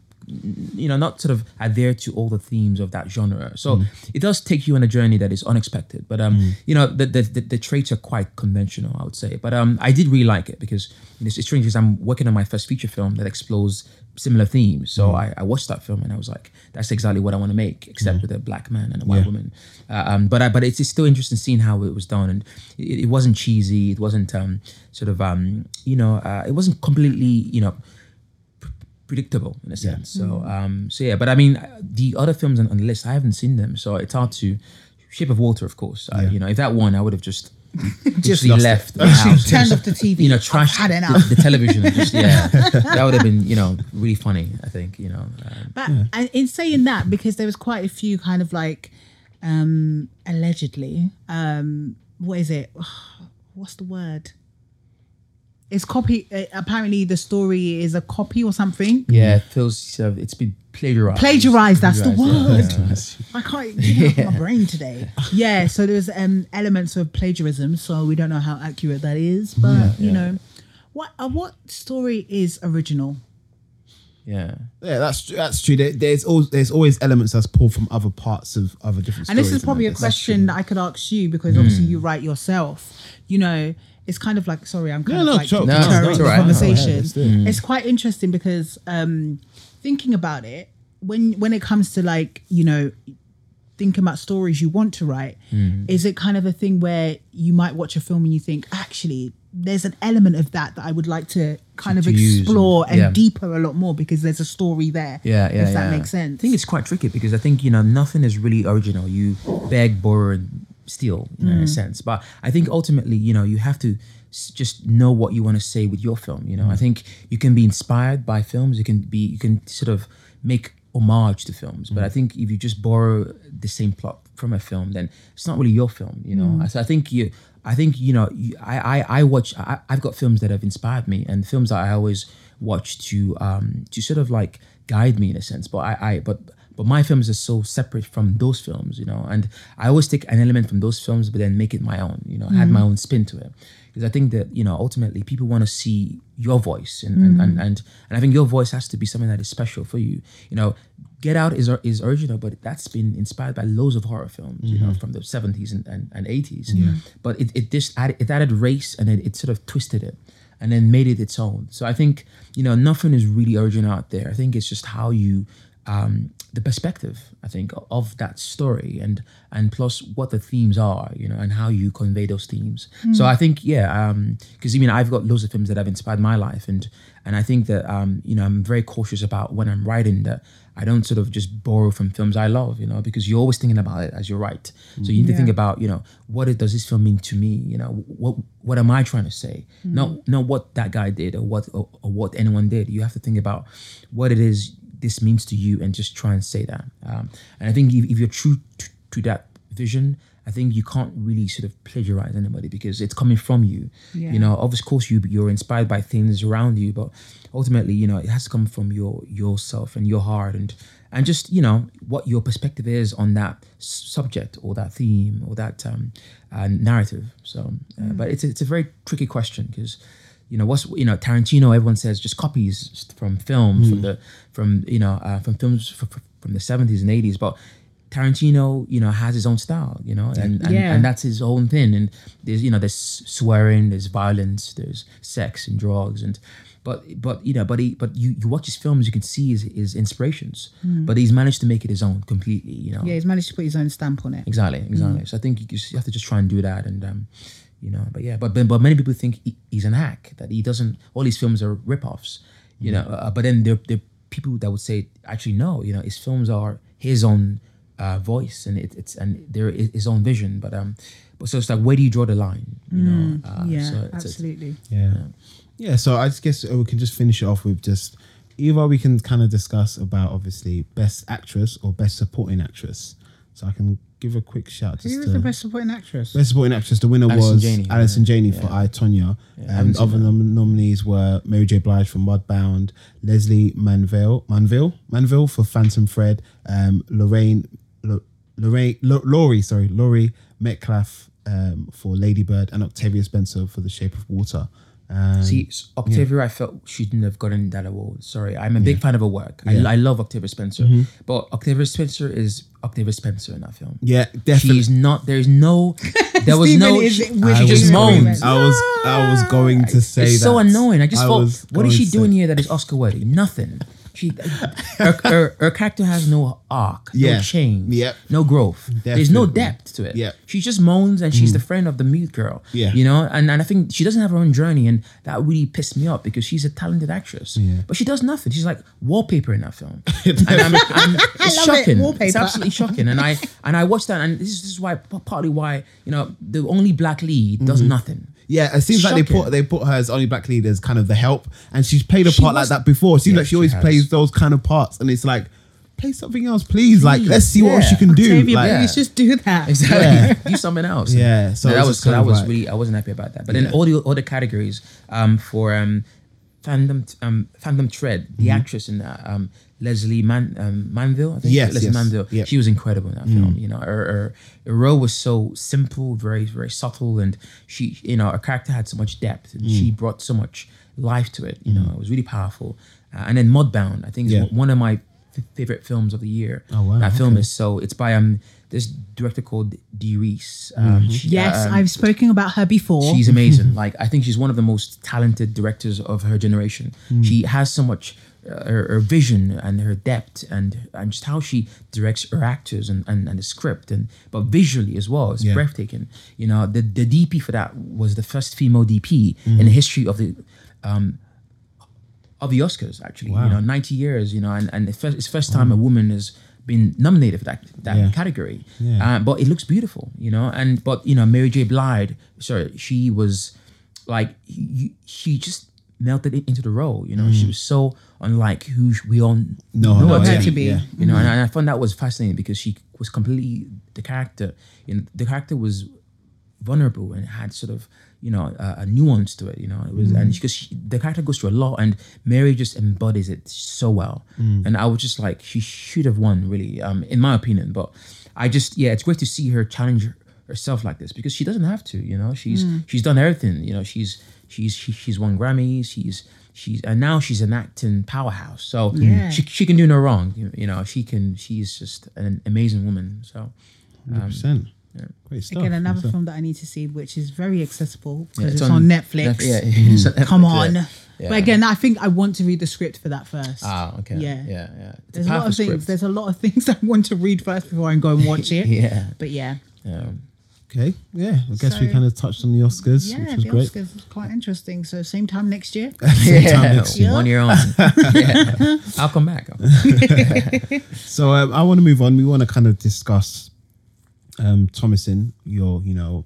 you know not sort of adhere to all the themes of that genre. So it does take you on a journey that is unexpected. But um you know the the, the the traits are quite conventional, I would say. But um I did really like it because it's, it's strange because I'm working on my first feature film that explores similar themes. So I, I watched that film and I was like, that's exactly what I want to make, except with a black man and a white Yeah. woman. Uh, um, but I, but it's, it's still interesting seeing how it was done, and it, it wasn't cheesy. It wasn't um, sort of um, you know, uh, it wasn't completely you know predictable in a sense. So um, so yeah. But I mean, uh, the other films on, on the list, I haven't seen them, so it's hard to. Shape of Water, of course. Uh, you know, if that won, I would have just [LAUGHS] just left the [LAUGHS] house. Turned off the [LAUGHS] TV. You know, I've trashed had the, enough. the television. Just yeah, that would have been you know really funny. I think you know. Um, But and in saying that, because there was quite a few kind of like um allegedly, um, what is it? [SIGHS] What's the word? It's copy. Uh, apparently, the story is a copy or something. yeah, it feels uh, it's been plagiarized. Plagiarized. That's the Plagiarized, yeah, word. [LAUGHS] yeah. I can't get it off my [LAUGHS] brain today. Yeah, so there's um elements of plagiarism, so we don't know how accurate that is. But you yeah. know, what uh, what story is original? Yeah. Yeah, that's that's true. There, there's always there's always elements that's pulled from other parts of other different. Stories. And this is probably a question that I could ask you because obviously you write yourself. You know, it's kind of like sorry, I'm kind No, of no, like sure. No, deterring it's the all right. conversation. No, yeah, let's do it. It's quite interesting because um, thinking about it, when when it comes to like you know thinking about stories you want to write, Hmm. is it kind of a thing where you might watch a film and you think actually there's an element of that that I would like to kind of to explore and- and yeah. deeper a lot more because there's a story there. Yeah, yeah, if that yeah. makes sense. I think it's quite tricky because I think you know nothing is really original. You beg, borrow, and steal you know, in a mm. sense. But I think ultimately, you know, you have to just know what you want to say with your film. You know, I mm. think you can be inspired by films. You can be, you can sort of make homage to films. But I mm. think if you just borrow the same plot from a film, then it's not really your film. You know, so I think you. I think you know. You, I, I I watch. I, I've got films that have inspired me, and films that I always watch to um to sort of like guide me in a sense. But I, I but but my films are so separate from those films, you know. And I always take an element from those films, but then make it my own, you know, add mm. my own spin to it. Because I think that you know ultimately people want to see your voice, and, and, and mm. and and I think your voice has to be something that is special for you. You know, Get Out is is original, but that's been inspired by loads of horror films, you know, mm-hmm. from the seventies and, and, and 80s But it, it just added, it added race and it, it sort of twisted it and then made it its own. So I think you know nothing is really original out there. I think it's just how you um, the perspective I think of that story and and plus what the themes are, you know, and how you convey those themes. So I think yeah, because I mean I've got loads of films that have inspired my life and and I think that um, you know I'm very cautious about when I'm writing that I don't sort of just borrow from films I love, you know, because you're always thinking about it as you write. So you need to think about, you know, what it, does this film mean to me? You know, what what am I trying to say? Not not what that guy did or what or, or what anyone did. You have to think about what it is this means to you and just try and say that. Um, and I think if, if you're true to, to that vision. I think you can't really sort of plagiarize anybody because it's coming from you. Yeah. You know, of course you you're inspired by things around you, but ultimately, you know, it has to come from your yourself and your heart and and just you know what your perspective is on that subject or that theme or that um, uh, narrative. So, uh, but it's it's a very tricky question because you know what's you know Tarantino. Everyone says just copies from films from the from you know uh, from films f- f- from the seventies and eighties, but Tarantino, you know, has his own style, you know, and and, Yeah. and that's his own thing. And there's you know there's swearing, there's violence, there's sex and drugs, and but but you know but he but you you watch his films, you can see his his inspirations, but he's managed to make it his own completely, you know. Yeah, he's managed to put his own stamp on it. Exactly, exactly. So I think you, just, you have to just try and do that, and um, you know, but yeah, but but, but many people think he, he's an hack that he doesn't. All his films are rip-offs, you know. Uh, but then there there are people that would say actually no, you know, his films are his own uh, voice and it, it's and there is his own vision. But um, but so it's like where do you draw the line? You know, uh, yeah, so it's- it's- absolutely. Yeah. Yeah. So I just guess uh, we can just finish it off with just either we can kind of discuss about obviously best actress or best supporting actress. So I can give a quick shout. Just Who was to, the best supporting actress? Best supporting actress. The winner Allison was Janney. Allison Janney Yeah. for I Tonya. haven't and other nom- nominees were Mary J. Blige for Mudbound, Lesley Manville, Manville, Manville for Phantom Thread, um, Lorraine, Lo- Lorraine, Lo- Laurie, sorry, Laurie Metcalf um, for Lady Bird, and Octavia Spencer for The Shape of Water. Um, See, Octavia, I felt she shouldn't have gotten that award. Sorry, I'm a big fan of her work. I, I love Octavia Spencer, but Octavia Spencer is Octavia Spencer in that film. yeah, definitely. She's not. There's no. [LAUGHS] There was no. she, she I just moans. I was, I was going to say It's that. so annoying. I just thought, what is she doing say- here that is Oscar worthy? Nothing. She, her, her, her character has no arc, Yeah. no change, Yep. no growth. There's no depth to it. Yep. She just moans and she's the friend of the mute girl. Yeah. You know, and, and I think she doesn't have her own journey, and that really pissed me off because she's a talented actress. But she does nothing. She's like wallpaper in that film. [LAUGHS] and I'm, I'm, [LAUGHS] it's it, shocking. wallpaper. It's absolutely shocking. And I and I watched that, and this is, this is why partly why you know the only black lead does nothing. Yeah, it seems like they put they put her as only black lead as kind of the help, and she's played a She part like that before. It seems Yeah, like she she always has. plays those kind of parts, and it's like, play something else, please. Like, let's see what else yeah. she can do. Octavia, Like, please just do that. [LAUGHS] Exactly. Yeah. [LAUGHS] Do something else. Yeah, so So it that was was just so that was like- really I wasn't happy about that. But then all the other categories um, for um, Phantom um, Phantom Thread, the actress in that um, Lesley Man um, Manville, I think. Yes, Lesley yes, Manville. yep. She was incredible in that film. You know, her, her her role was so simple, very very subtle, and she you know her character had so much depth, and Mm. she brought so much life to it. You know, it was really powerful. Uh, and then Mudbound, I think, is Yeah. one of my f- favorite films of the year. Oh, wow, That film is so. It's by um this director called Dee Rees. Um, Mm-hmm. she- Yes, um, I've spoken about her before. She's amazing. [LAUGHS] like I think she's one of the most talented directors of her generation. Hmm. She has so much uh, her, her vision and her depth and and just how she directs her actors and, and, and the script and but visually as well. It's Yeah. breathtaking. You know, the the DP for that was the first female DP Hmm. in the history of the um of the Oscars actually. Wow. You know, 90 years, you know, and, and it's first, it's first time a woman has been nominated for that that Yeah. category. Yeah. Uh, but it looks beautiful, you know. And but you know, Mary J. Blige, sorry, she was like he- she just melted in- into the role. You know, she was so unlike who we all Mm. No, know no, her yeah, to be. yeah. You know, and I, found that was fascinating because she was completely the character. You know, the character was vulnerable and had sort of you know a, a nuance to it. You know, it was and because she, the character goes through a lot, and Mary just embodies it so well. And I was just like, she should have won, really, um, in my opinion. But I just yeah, it's great to see her challenge herself like this because she doesn't have to. You know, she's she's done everything. You know, she's she's she, she's won Grammys. She's she's and now she's an acting powerhouse. So Yeah. she she can do no wrong. You, you know, she can. She's just an amazing woman. So. Hundred percent. Great stuff. Again, another Great stuff. film that I need to see, which is very accessible Yeah, because it's, on, Netflix. Netf- yeah, it's on Come on. yeah. Yeah. But again, I think I want to read the script for that first. Ah, okay. Yeah. yeah, yeah. It's There's a lot powerful of things. There's a lot of [LAUGHS] things I want to read first before I go and watch [LAUGHS] it. Yeah. But yeah, Um, Okay, yeah. I guess we kind of touched on the Oscars, yeah, which was the great. Oscars is quite interesting. So same time next year. [LAUGHS] Same time yeah, [LAUGHS] next year. one year on. [LAUGHS] yeah. I'll come back. So um, I want to move on. We want to kind of discuss um, Tomisin, your, you know,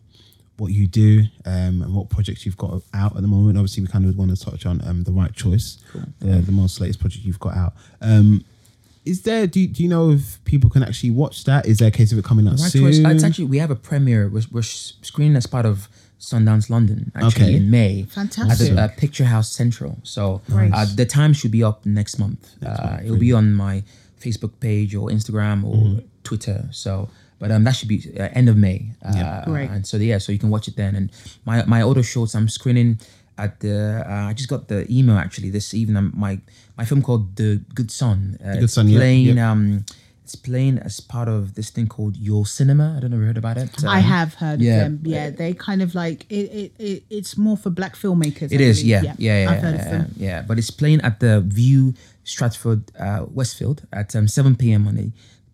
what you do um, and what projects you've got out at the moment. Obviously, we kind of want to touch on um, the right choice, the, the most latest project you've got out. Um, is there? Do you, do you know if people can actually watch that? Is there a case of it coming out Right soon? choice. It's actually we have a premiere. We're, we're screening as part of Sundance London actually Okay. in May. Fantastic. At the uh, Picturehouse Central. So Great. uh, the time should be up next month. uh, it'll be on my Facebook page or Instagram or Mm-hmm. Twitter. So. But um, that should be uh, end of May. Uh, Great. And so yeah, so you can watch it then. And my my other shorts, I'm screening at the. Uh, I just got the email actually this evening. um, My my film called The Good Son. Uh, Good it's Son, Playing yeah. um, it's playing as part of this thing called Your Cinema. I don't know if you heard about it. I Um, have heard yeah. of them. Yeah, they kind of like it. It, it it's more for black filmmakers. It I is, believe. yeah, yeah, yeah, I've heard yeah, of them. yeah. But it's playing at the Vue Stratford uh, Westfield at um, 7 p.m. on the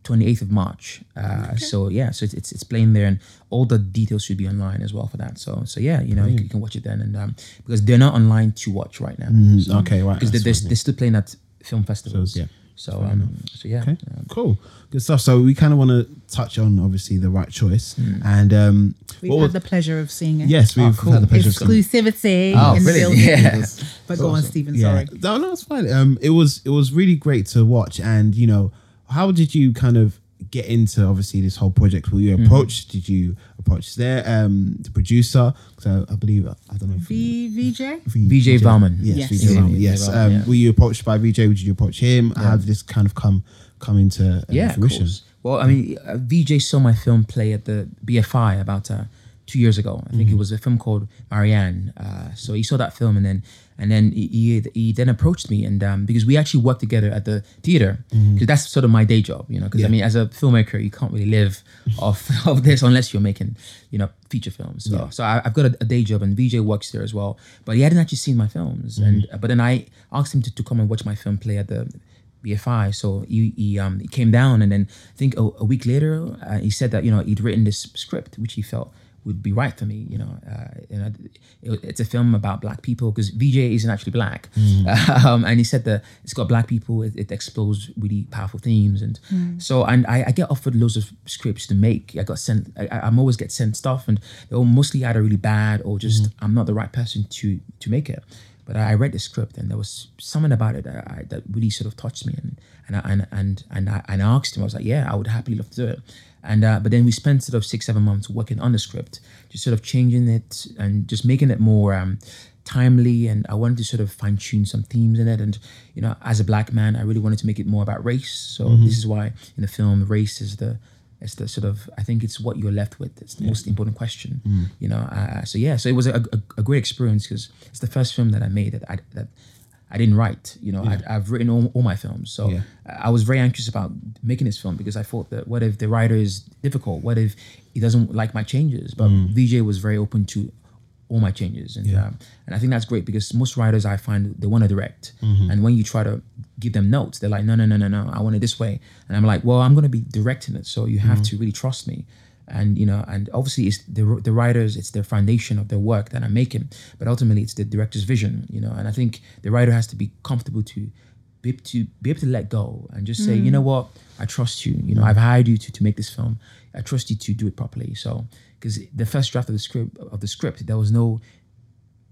28th of March. Uh, So yeah, so it's, it's it's playing there, and all the details should be online as well for that. So so yeah, you know you, can, you can watch it then, and um, because they're not online to watch right now, Mm, okay, right. because that's they're, they're still playing at film festivals. yeah. So um, so yeah. Okay, um, cool, good stuff. So we kind of want to touch on obviously the right choice, Hmm. and um, We've what had was- the pleasure of seeing it. yes, we've cool. had the pleasure of seeing. Exclusivity Oh, in the brilliant. Yeah. But go on, Stephen. Yeah, Sorry. no, no, it's fine. Um, it was it was really great to watch, and you know, how did you kind of get into obviously this whole project? Were you Mm-hmm. approached? Did you approach there um the producer? So I believe I don't know. if- V VJ. VJ Varman. Yes, Yes. VJ Yeah, Varman. Yes. Varman, Um, yeah. Were you approached by VJ? Did you approach him? How did this kind of come come into uh, yeah, fruition? course. Well, I mean, uh, VJ saw my film play at the BFI about uh, two years ago. I think Mm-hmm. it was a film called Marianne. Uh, so he saw that film, and then and then he, he, he then approached me, and um, because we actually worked together at the theater, because that's sort of my day job, you know. Because I Mm-hmm. Mean, as a filmmaker, you can't really live [LAUGHS] off [LAUGHS] of this unless you're making, you know, feature films. So, so I, I've got a, a day job, and VJ works there as well. But he hadn't actually seen my films, and Mm-hmm. but then I asked him to, to come and watch my film play at the BFI. So he, he um he came down, and then I think a, a week later, uh, he said that you know he'd written this script which he felt would be right for me. You know, uh, you know, it, it's a film about black people because VJ isn't actually black, [LAUGHS] um, and he said that it's got black people. It, it explores really powerful themes, and so and I, I get offered loads of scripts to make. I got sent. I, I'm always get sent stuff, and they're all mostly either really bad or just I'm not the right person to to make it. But I read the script and there was something about it that, I, that really sort of touched me and and I, and and and I, and I asked him. I was like, yeah, I would happily love to do it. And uh, but then we spent sort of six seven months working on the script, just sort of changing it and just making it more um, timely. And I wanted to sort of fine tune some themes in it. And you know, as a black man, I really wanted to make it more about race. So this is why in the film, race is the it's the sort of I think it's what you're left with. It's the most important question, you know. Uh, so yeah, so it was a, a, a great experience because it's the first film that I made that I that I didn't write. You know, I, I've written all, all my films, so Yeah. I was very anxious about making this film because I thought that what if the writer is difficult? What if he doesn't like my changes? But mm. VJ was very open to all my changes, and um, and I think that's great because most writers I find they want to direct, mm-hmm. and when you try to give them notes, they're like, no, no, no, no, no, I want it this way, and I'm like, well, I'm going to be directing it, so you have mm-hmm. to really trust me, and you know, and obviously it's the the writers, it's the foundation of their work that I'm making, but ultimately it's the director's vision, you know, and I think the writer has to be comfortable to be able to be able to let go and just say, you know mm. what, I trust you. You know, I've hired you to, to make this film. I trust you to do it properly. So, because the first draft of the script of the script, there was no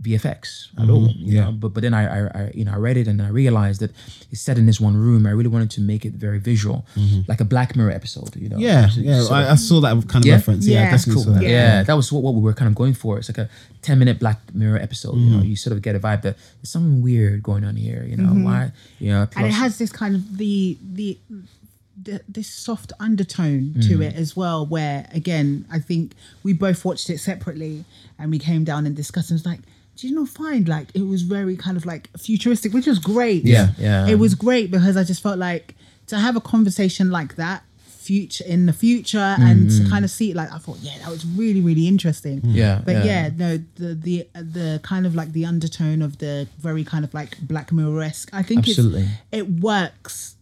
VFX at mm-hmm. all. You yeah. know? But but then I, I, I you know I read it and I realized that it's set in this one room. I really wanted to make it very visual, mm-hmm. like a Black Mirror episode. You know. Yeah, yeah. so- I, I saw that kind of Yeah? reference. Yeah, I Yeah. definitely Cool. saw Yeah. that. that was what, what we were kind of going for. It's like a 10 minute Black Mirror episode. You know, mm-hmm. you sort of get a vibe that there's something weird going on here. You know, why? You know, and it has this kind of the the, the this soft undertone to mm. it as well where again i think we both watched it separately and we came down and discussed and it was like do you not find like it was very kind of like futuristic which was great Yeah, yeah. it was great because i just felt like to have a conversation like that future in the future and to mm. kind of see it like i thought yeah that was really really interesting mm. Yeah, but yeah. yeah no the the the kind of like the undertone of the very kind of like black mirror-esque i think it's, Absolutely. it works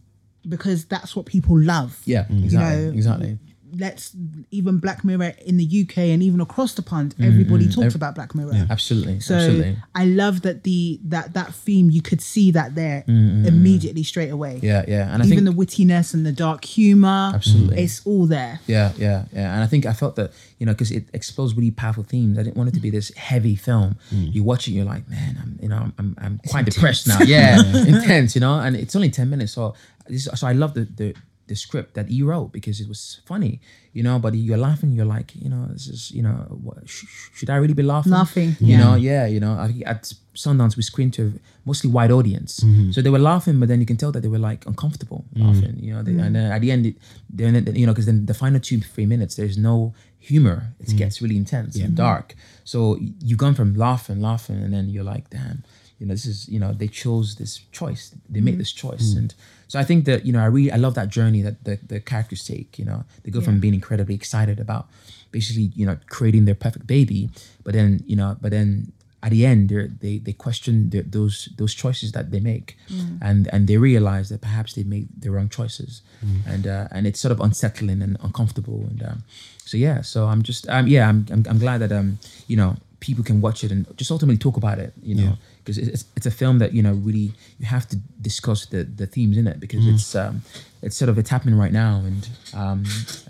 because that's what people love Yeah, You exactly. know, exactly. Let's even Black Mirror in the UK and even across the pond, mm, everybody mm. talks about Black Mirror. Absolutely. So absolutely. I love that the that that theme you could see that there mm, immediately straight away. Yeah, yeah. And I Even think the wittiness and the dark humor, Absolutely. it's all there. Yeah, yeah, yeah. And I think I felt that, you know, because it explores really powerful themes. I didn't want it to be this heavy film. You watch it, you're like, man, I'm, you know, I'm, I'm, I'm quite depressed now. Yeah, [LAUGHS] intense, you know. And it's only ten minutes, so so I love the, the the script that he wrote because it was funny, you know. But you're laughing, you're like, you know, this is, you know, what, sh- sh- should I really be laughing? Laughing, you yeah. know, yeah, you know. At Sundance, we screened to a mostly white audience, mm-hmm. so they were laughing, but then you can tell that they were like uncomfortable mm-hmm. laughing, you know. They, And then at the end, it, then you know, because then the final two three minutes, there's no humor. It mm-hmm. gets really intense and dark. So you've gone from laughing, laughing, and then you're like, damn, you know, this is you know, they chose this choice. They made this choice, and so I think that you know, I really I love that journey that the the characters take. You know, they go from being incredibly excited about basically you know creating their perfect baby, but then you know, but then at the end they're, they they question their, those those choices that they make, and and they realize that perhaps they made the wrong choices, and uh, and it's sort of unsettling and uncomfortable, and um, so yeah, so I'm just um yeah I'm I'm, I'm glad that um you know people can watch it and just ultimately talk about it, you know. Because it's, it's a film that you know really you have to discuss the, the themes in it because it's um it's sort of it's happening right now and um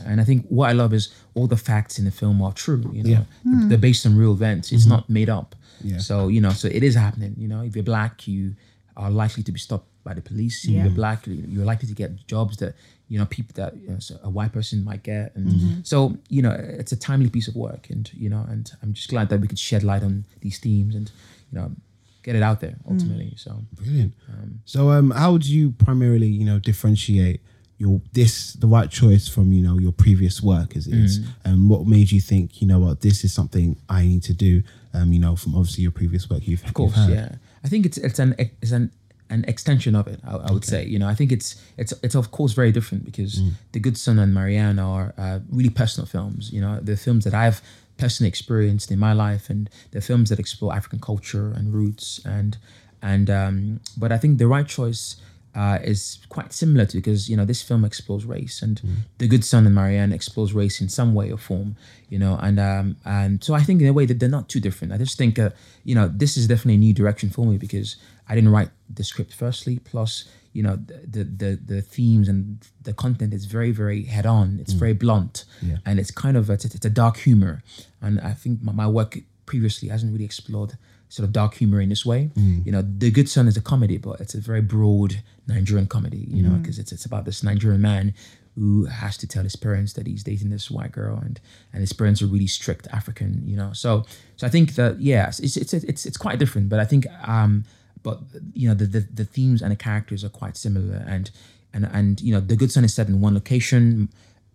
and I think what I love is all the facts in the film are true you know? They're, they're based on real events. It's not made up. Yeah. so you know, so it is happening. You know, if you're black, you are likely to be stopped by the police. If you're black, you're likely to get jobs that you know people that you know, so a white person might get. And so you know, it's a timely piece of work, and you know, and I'm just glad that we could shed light on these themes and you know, get it out there ultimately. So Brilliant. Um, so, um, how would you primarily, you know, differentiate your this the right choice from you know your previous work as it is, and what made you think, you know, what this is something I need to do? Um, you know, from obviously your previous work, you've of course, yeah. I think it's it's an it's an an extension of it. I, I would say, you know, I think it's it's it's of course very different because The Good Son and Marianne are uh, really personal films. You know, they're films that I've personally experienced in my life, and they're films that explore African culture and roots. And and um, but I think the right choice. Uh, is quite similar to because you know this film explores race and the good son and marianne explores race in some way or form you know and um and so i think in a way that they're not too different i just think uh, you know this is definitely a new direction for me because i didn't write the script firstly plus you know the the the, the themes and the content is very very head on. It's mm. very blunt Yeah. and it's kind of a, it's, a dark humor. And i think my, my work previously hasn't really explored sort of dark humor in this way. Mm. You know the good son is a comedy but it's a very broad nigerian comedy you know mm. because it's, it's about this nigerian man who has to tell his parents that he's dating this white girl and and his parents are really strict african you know. So so i think that yes it's it's it's, it's quite different but i think um but you know the, the the themes and the characters are quite similar. And and and you know the good son is set in one location.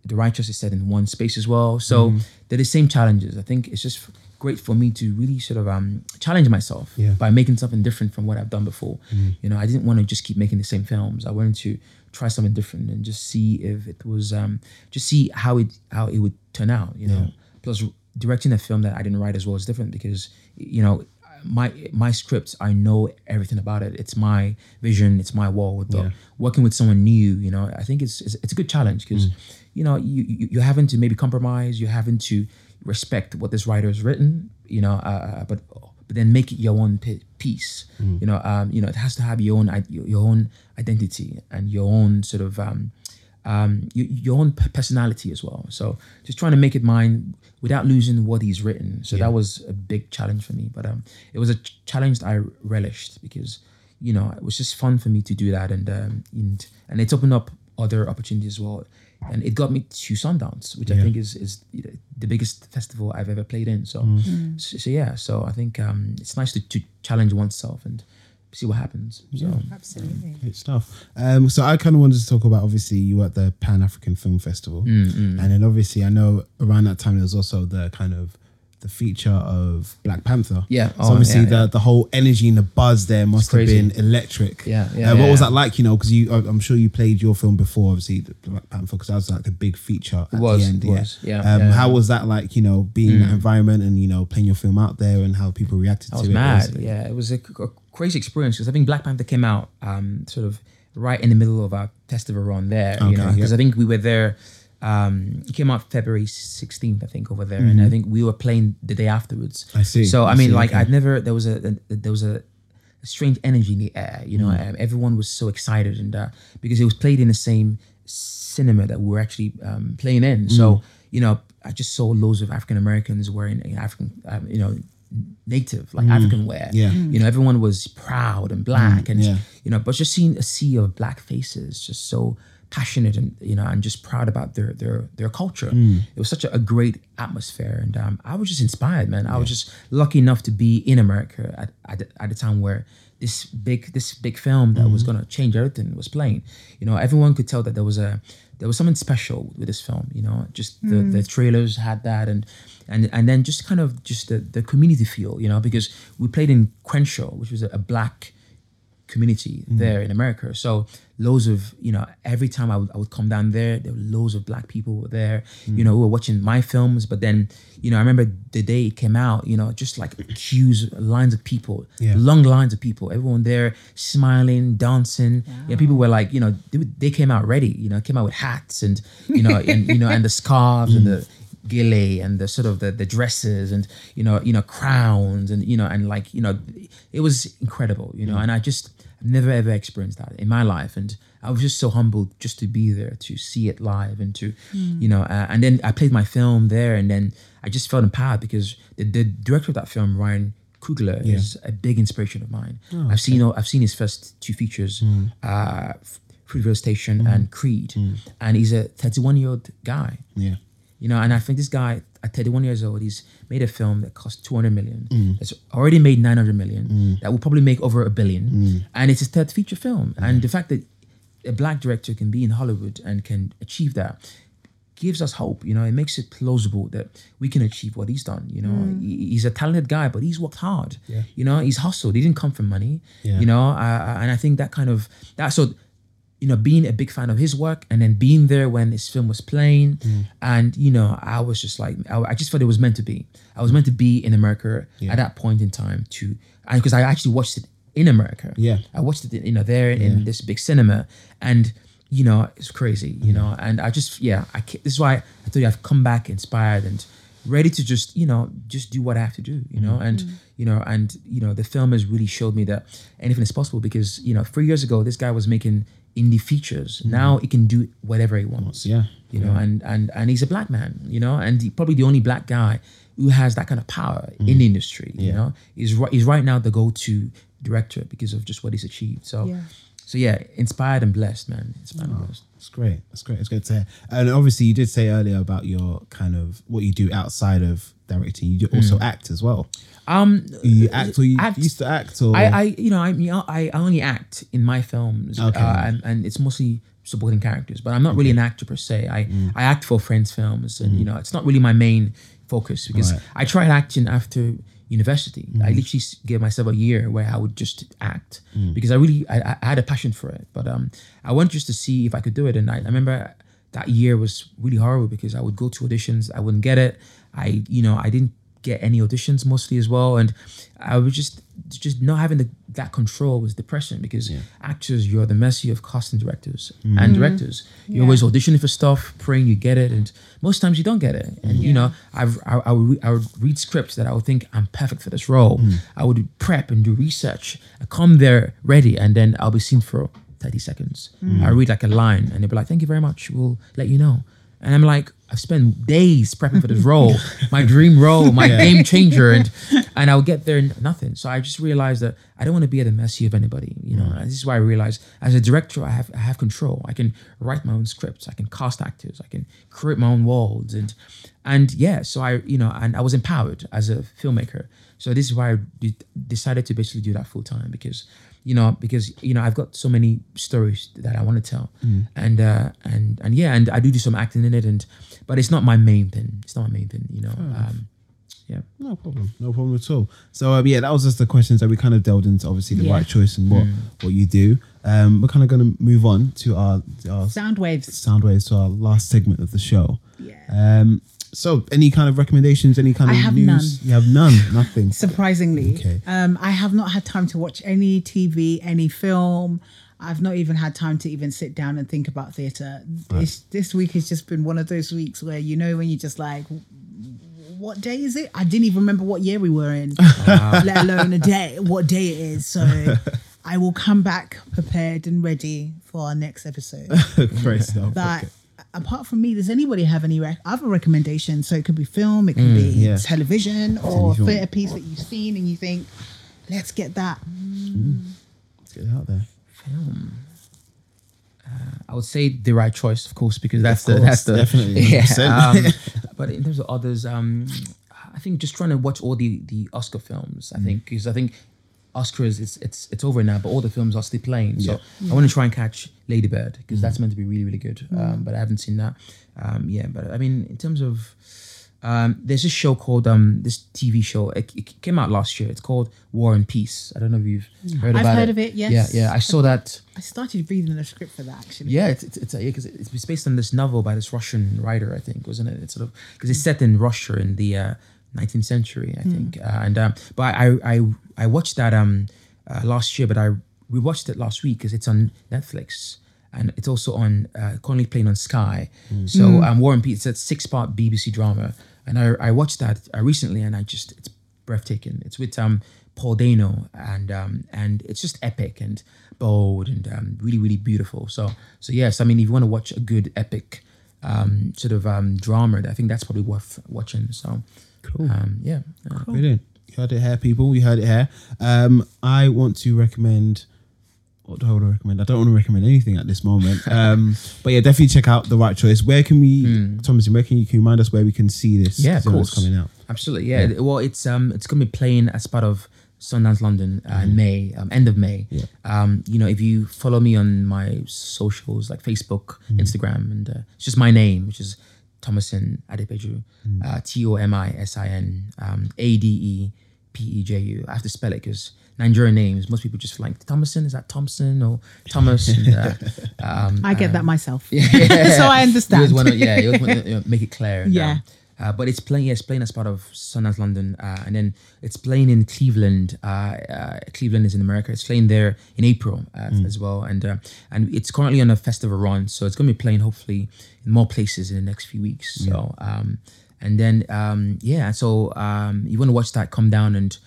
The right choice is set in one space as well. So they're the same challenges. I think it's just great for me to really sort of um challenge myself Yeah. by making something different from what i've done before. You know i didn't want to just keep making the same films. I wanted to try something different and just see if it was um just see how it how it would turn out you know. Plus directing a film that i didn't write as well is different because you know my my script i know everything about it. It's my vision it's my world but Yeah. working with someone new you know i think it's it's, it's a good challenge because you know you, you you're having to maybe compromise you're having to respect what this writer has written you know uh, but but then make it your own pi- piece. You know um you know it has to have your own your your own identity and your own sort of um um, your, your own personality as well. So just trying to make it mine without losing what he's written. So that was a big challenge for me. But um, it was a ch- challenge that I relished because you know it was just fun for me to do that, and um, and and it's opened up other opportunities as well. And it got me to Sundance, which I think is is the biggest festival I've ever played in. So, so, so yeah, so I think um, it's nice to, to challenge oneself and see what happens. So Absolutely. Great stuff. Um, so I kind of wanted to talk about obviously you were at the Pan African Film Festival, Mm, and then obviously I know around that time there was also the kind of the feature of Black Panther. Yeah. So Oh, obviously yeah, the yeah. the whole energy and the buzz there must have been electric. Yeah, yeah, Uh, what was that like? You know, because you I'm sure you played your film before, obviously the Black Panther, because that was like the big feature at was, the end. was, yeah, Um. How was that like? You know, being in that environment and you know playing your film out there and how people reacted I to was it. mad. basically? Yeah, it was a crazy experience because I think Black Panther came out um, sort of right in the middle of our festival run there. you Okay, know, because. I think we were there Um, it came out February 16th, I think, over there, and I think we were playing the day afterwards. Mm-hmm. I see, So I I mean, see, like okay. I'd never there was a, a there was a, a strange energy in the air. You know, Mm. um, everyone was so excited, and uh, because it was played in the same cinema that we were actually um, playing in. Mm. So you know, I just saw loads of African Americans wearing uh, African, um, you know, native like African wear. Mm. Yeah. you know, everyone was proud and black, and yeah. you know, but just seeing a sea of black faces, just so passionate and you know, and just proud about their their their culture. Mm. It was such a, a great atmosphere, and um, I was just inspired, man. I was just lucky enough to be in America at at, the- at the time where this big this big film that was mm. gonna change everything was playing. You know, everyone could tell that there was a there was something special with this film. You know, just the mm. the trailers had that, and and and then just kind of just the the community feel. You know, because we played in Crenshaw, which was a, a black community there in America. So loads of, you know, every time I would, I would come down there, there were loads of black people were there, you know, who were watching my films. But then, you know, I remember the day it came out, you know, just like queues, lines of people, Yeah. long lines of people, everyone there smiling, dancing. Yeah, people were like, you know, they, they came out ready, you know, came out with hats and, you know, and, you know, and the scarves and the, gilly and the sort of the, the dresses and you know you know crowns and you know and like you know it was incredible you know and I just never ever experienced that in my life. And I was just so humbled just to be there to see it live and to you know uh, and then I played my film there and then I just felt empowered because the, the director of that film Ryan Coogler is a big inspiration of mine. I've seen I've seen his first two features uh Fruitvale Station and Creed. And he's a 31 year old guy. Yeah. You know, and I think this guy at 31 years old, he's made a film that cost 200 million. Mm. That's already made 900 million. Mm. That will probably make over a billion. Mm. And it's his third feature film. And the fact that a black director can be in Hollywood and can achieve that gives us hope. You know, it makes it plausible that we can achieve what he's done. You know, He- he's a talented guy, but he's worked hard. Yeah. You know, he's hustled. He didn't come from money. Yeah. You know, uh, uh and I think that kind of that so you know, being a big fan of his work and then being there when his film was playing. Mm. And, you know, I was just like, I, I just felt it was meant to be. I was meant to be in America at that point in time to, and because I actually watched it in America. Yeah. I watched it, you know, there in this big cinema. And, you know, it's crazy, you mm. know, and I just, yeah, I this is why I thought I've come back inspired and ready to just, you know, just do what I have to do, you know, mm. and, mm. you know, and, you know, the film has really showed me that anything is possible because, you know, three years ago, this guy was making indie features. Mm-hmm. Now he can do whatever he wants. Yeah. You know, and, and, and he's a black man, you know, and he, probably the only black guy who has that kind of power in mm. the industry, you know, he's right, he's right now the go-to director because of just what he's achieved. So, Yeah. so yeah, inspired and blessed, man. Inspired and oh, blessed. It's great. It's great. It's great to hear. And obviously, you did say earlier about your kind of what you do outside of directing. You do also mm. act as well. Um, You act or you act- used to act or I, I, you know, I, mean, I, I only act in my films, Okay. uh, and, and it's mostly supporting characters. But I'm not really an actor per se. I, Mm. I act for friends' films, and you know, it's not really my main focus because Right. I tried acting after university. Mm. I literally gave myself a year where I would just act Mm. because I really, I, I had a passion for it. But um, I went just to see if I could do it, and I, I remember that year was really horrible because I would go to auditions, I wouldn't get it. I, you know, I didn't get any auditions mostly as well, and I was just just not having the, that control was depression because actors you're the mercy of casting directors mm-hmm. and directors. You're always auditioning for stuff, praying you get it, and most times you don't get it. And you know, I've, I I would, re- I would read scripts that I would think I'm perfect for this role. Mm. I would prep and do research. I come there ready, and then I'll be seen for 30 seconds. Mm. I read like a line, and they'll be like, "Thank you very much. We'll let you know." And I'm like, I've spent days prepping for this [LAUGHS] role, my dream role, my game changer, and [LAUGHS] and I'll get there and nothing. So I just realized that I don't want to be at the mercy of anybody. You know, and this is why I realized as a director, I have I have control. I can write my own scripts. I can cast actors. I can create my own worlds, and and yeah. So I you know, and I was empowered as a filmmaker. So this is why I decided to basically do that full time because you know because you know I've got so many stories that I want to tell and uh and and yeah and I do do some acting in it and but it's not my main thing it's not my main thing you know um yeah No problem. No problem at all. So um, yeah, that was just the questions that we kind of delved into. Obviously, the Yeah. right choice and what Mm. what you do. Um, we're kind of going to move on to our our Sound waves. sound waves to our last segment of the show. Yeah. Um, so any kind of recommendations? Any kind I of have news? none. You have none. [LAUGHS] Nothing. Surprisingly, Okay. um, I have not had time to watch any TV, any film. I've not even had time to even sit down and think about theatre. This this week has just been one of those weeks where you know when you're just like, what day is it? I didn't even remember what year we were in, [LAUGHS] let alone a day, what day it is. So [LAUGHS] I will come back prepared and ready for our next episode. Great stuff. But apart from me, does anybody have any rec- other recommendations? So it could be film, it could be yeah. television, or Anything. theatre piece that you've seen and you think, let's get that. Let's get it out there. film. Uh, I would say the right choice, of course, because that's the that's the definitely, [LAUGHS] yeah. Um, [LAUGHS] but in terms of others, um, I think just trying to watch all the the Oscar films. I Mm. think because I think Oscars it's it's it's over now, but all the films are still playing. So Yeah. I want to try and catch Lady Bird because Mm. that's meant to be really really good. Um, but I haven't seen that. Um, yeah, but I mean in terms of um, there's this show called um, this TV show. It, it came out last year. It's called War and Peace. I don't know if you've heard of it. I've about heard it. of it, yes. Yeah, yeah. I saw [LAUGHS] that. I started reading the script for that actually. Yeah, it's it's, it's, a, it's it's based on this novel by this Russian writer, I think, wasn't it? It's sort of because it's set in Russia in the uh, 19th century, I think. Uh, and um, but I I I watched that um uh, last year, but I rewatched it last week because it's on Netflix. And it's also on uh, currently playing on Sky. So um, War and Peace, it's a six-part BBC drama, and I, I watched that uh, recently, and I just it's breathtaking. It's with um, Paul Dano, and um, and it's just epic and bold and um, really really beautiful. So so yes, I mean if you want to watch a good epic um, sort of um, drama, I think that's probably worth watching. So Cool. um, yeah, uh, Brilliant. You heard it here, people. You heard it here. Um, I want to recommend. What do I want to recommend? I don't want to recommend anything at this moment. [LAUGHS] Um, but yeah, definitely check out the right choice. Where can we, Thomas? Where can you can you remind us where we can see this? Yeah, of Because I know it's course. coming out. Absolutely, yeah. Well, it's um, it's gonna be playing as part of Sundance London uh, in May, um, end of May. Yeah. Um, you know, if you follow me on my socials like Facebook, Instagram, and uh, it's just my name, which is Tomisin Adepeju, uh, T O M I S I N um, A D E P E J U. I have to spell it because Nigerian names, most people just like Tomisin. Is that Thompson or Thomas? And, uh, [LAUGHS] um, I get that myself. [LAUGHS] yeah. [LAUGHS] so I You understand. always to, yeah, you always want to you know, make it clear. and, Yeah. Uh, but it's playing, yeah, it's playing as part of Sundance London, uh, and then it's playing in Cleveland. Uh, uh, Cleveland is in America. It's playing there in April uh, as well, and uh, and it's currently on a festival run, so it's going to be playing hopefully in more places in the next few weeks. So, um, and then um, yeah, so um, you want to watch that? Come down and